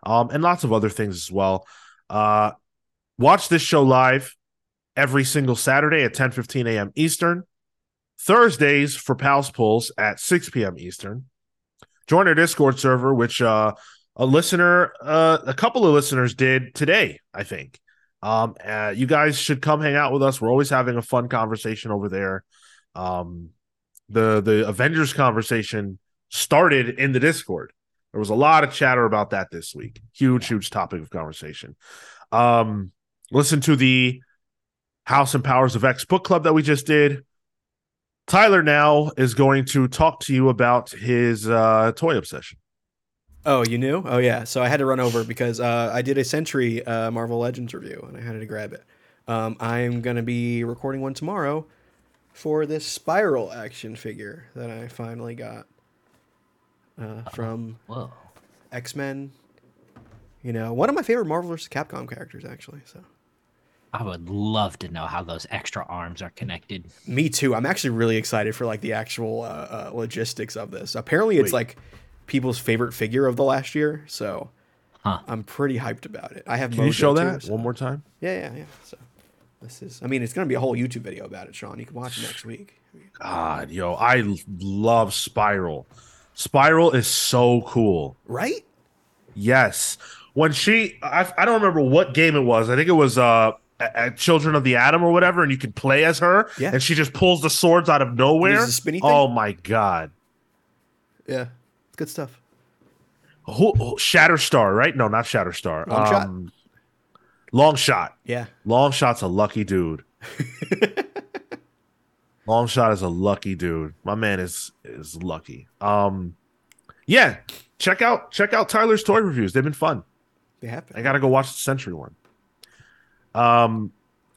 Um, and lots of other things as well. Uh, watch this show live every single Saturday at 10 15 a.m. Eastern, Thursdays for Pals Pulls at 6 p.m. Eastern. Join our Discord server, which uh, a listener, uh, a couple of listeners did today, I think. Um, uh, you guys should come hang out with us. We're always having a fun conversation over there. Um, the the Avengers conversation started in the Discord. There was a lot of chatter about that this week. Huge, huge topic of conversation. Um, listen to the House and Powers of X book club that we just did. Tyler now is going to talk to you about his uh, toy obsession. Oh, you knew? Oh, yeah. So I had to run over because uh, I did a Sentry uh, Marvel Legends review and I had to grab it. Um, I'm going to be recording one tomorrow for this Spiral action figure that I finally got uh, from X Men. You know, one of my favorite Marvel vs. Capcom characters, actually. So I would love to know how those extra arms are connected. me too. I'm actually really excited for like the actual uh, uh, logistics of this. Apparently, it's Wait. like people's favorite figure of the last year. So Huh. I'm pretty hyped about it. I have. Can you Mojo, show too, that so- one more time? Yeah, yeah, yeah. So this is. I mean, it's gonna be a whole YouTube video about it, Sean. You can watch it next week. God, yo, I love Spiral. Spiral is so cool. Right? Yes. When she, I, I don't remember what game it was. I think it was uh, a- a Children of the Atom or whatever, and you can play as her. Yeah. And she just pulls the swords out of nowhere. A spinny thing? Oh my god. Yeah. It's good stuff. Who, who- Shatterstar, right? No, not Shatterstar. Longshot? um, Longshot. Yeah. Longshot's a lucky dude. Longshot is a lucky dude. My man is is lucky. Um, yeah. Check out check out Tyler's toy reviews. They've been fun. They happen. I gotta go watch the Sentry one. Um,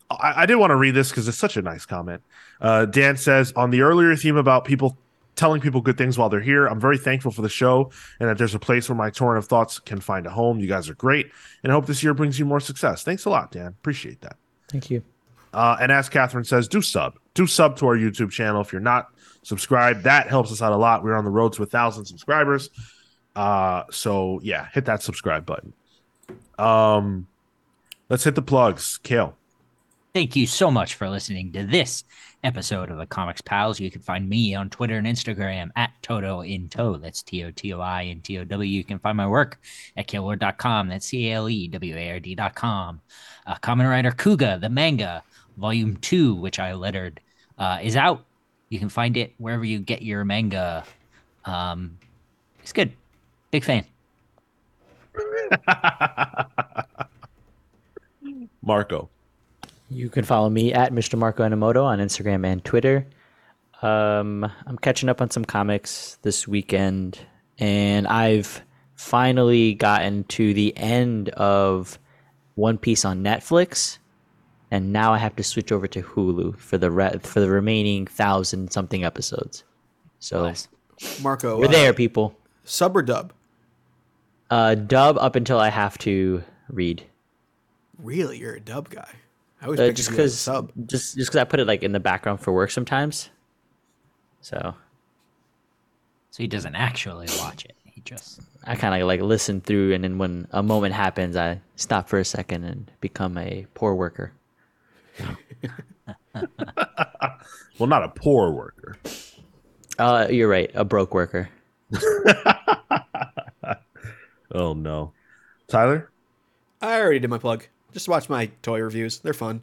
I, I did want to read this because it's such a nice comment. Uh, Dan says on the earlier theme about people telling people good things while they're here. I'm very thankful for the show and that there's a place where my torrent of thoughts can find a home. You guys are great, and I hope this year brings you more success. Thanks a lot, Dan. Appreciate that. Thank you. Uh, and as Catherine says, do sub, do sub to our YouTube channel if you're not subscribed. That helps us out a lot. We're on the road to a thousand subscribers. Uh, so yeah, hit that subscribe button. Um, let's hit the plugs. Cale. Thank you so much for listening to this episode of the Comics Pals. You can find me on Twitter and Instagram at Toto in Tow. That's T O T O I and T O W. You can find my work at caleward.com. That's C A L E W A R D.com. Uh, Kamen Rider Kuuga, the manga, volume two, which I lettered, uh, is out. You can find it wherever you get your manga. Um, it's good. Big fan. Marco. You can follow me at Mr. Marco Animoto on Instagram and Twitter. Um, I'm catching up on some comics this weekend, and I've finally gotten to the end of One Piece on Netflix, and now I have to switch over to Hulu for the re- for the remaining thousand something episodes. So Bless. Marco. we're uh, there, people. Sub or dub? Uh, dub up until I have to read. Really, you're a dub guy. I always Uh, pictured just a because sub. just just because I put it like in the background for work sometimes. So So he doesn't actually watch it. He just I kind of like listen through, and then when a moment happens, I stop for a second and become a poor worker. Well, not a poor worker. Uh, you're right, a broke worker. Oh no, Tyler. I already did my plug. Just watch my toy reviews. They're fun.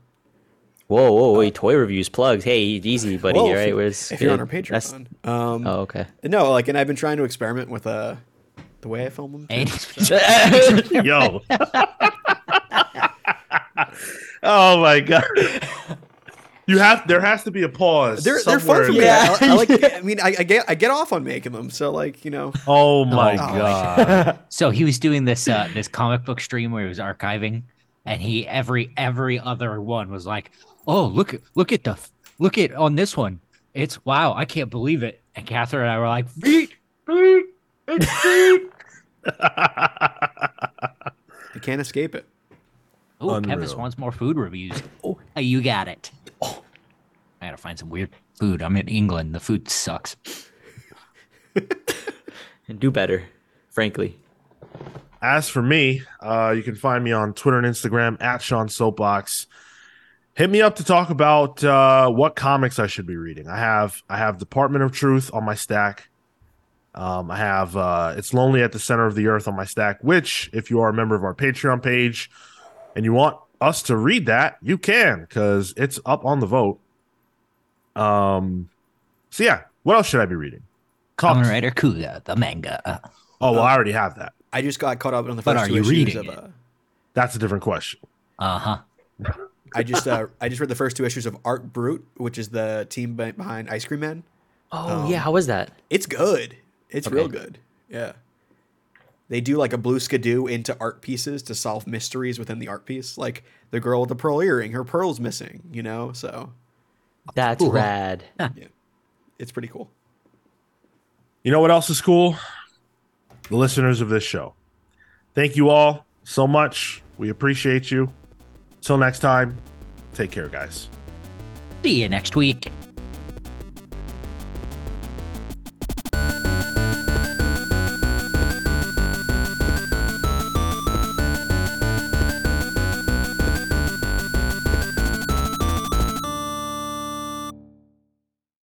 Whoa, whoa, wait! Toy reviews, plugs. Hey, easy, buddy. Whoa, all if right, you- where's if you're on our good. That's- Patreon. Um, Oh, okay. No, like, and I've been trying to experiment with uh, the way I film them. Hey, Yo. oh my god. You have there has to be a pause. They're they're fun somewhere for me. Yeah. I, I like. I mean, I, I get I get off on making them. So like you know. Oh my Oh. god. So he was doing this uh this comic book stream where he was archiving, and he every every other one was like, "Oh look at look at the look at on this one, it's wow, I can't believe it." And Catherine and I were like, "Beat, beat, it's beat." I can't escape it. Oh, Unreal. Kevis wants more food reviews. Oh, oh you got it. Oh, I gotta find some weird food. I'm in England. The food sucks. And do better, frankly. As for me, uh, you can find me on Twitter and Instagram at Sean Soapbox. Hit me up to talk about uh, what comics I should be reading. I have I have Department of Truth on my stack. Um, I have uh, It's Lonely at the Center of the Earth on my stack, which, if you are a member of our Patreon page and you want us to read that, you can because it's up on the vote. Um, so yeah, what else should I be reading? Kamen Comics. Rider Kuuga, the manga. Oh well, I already have that. I just got caught up on the But first are two you issues reading of. it? Uh, That's a different question. Uh huh. I just uh, I just read the first two issues of Art Brut, which is the team behind Ice Cream Man. Oh yeah, how was that? It's good. It's real good. Yeah. They do like a blue skidoo into art pieces to solve mysteries within the art piece. Like the girl with the pearl earring, her pearl's missing, you know? So That's Cool. rad. it's pretty cool. You know what else is cool? The listeners of this show. Thank you all so much. We appreciate you. Till next time, take care, guys. See you next week.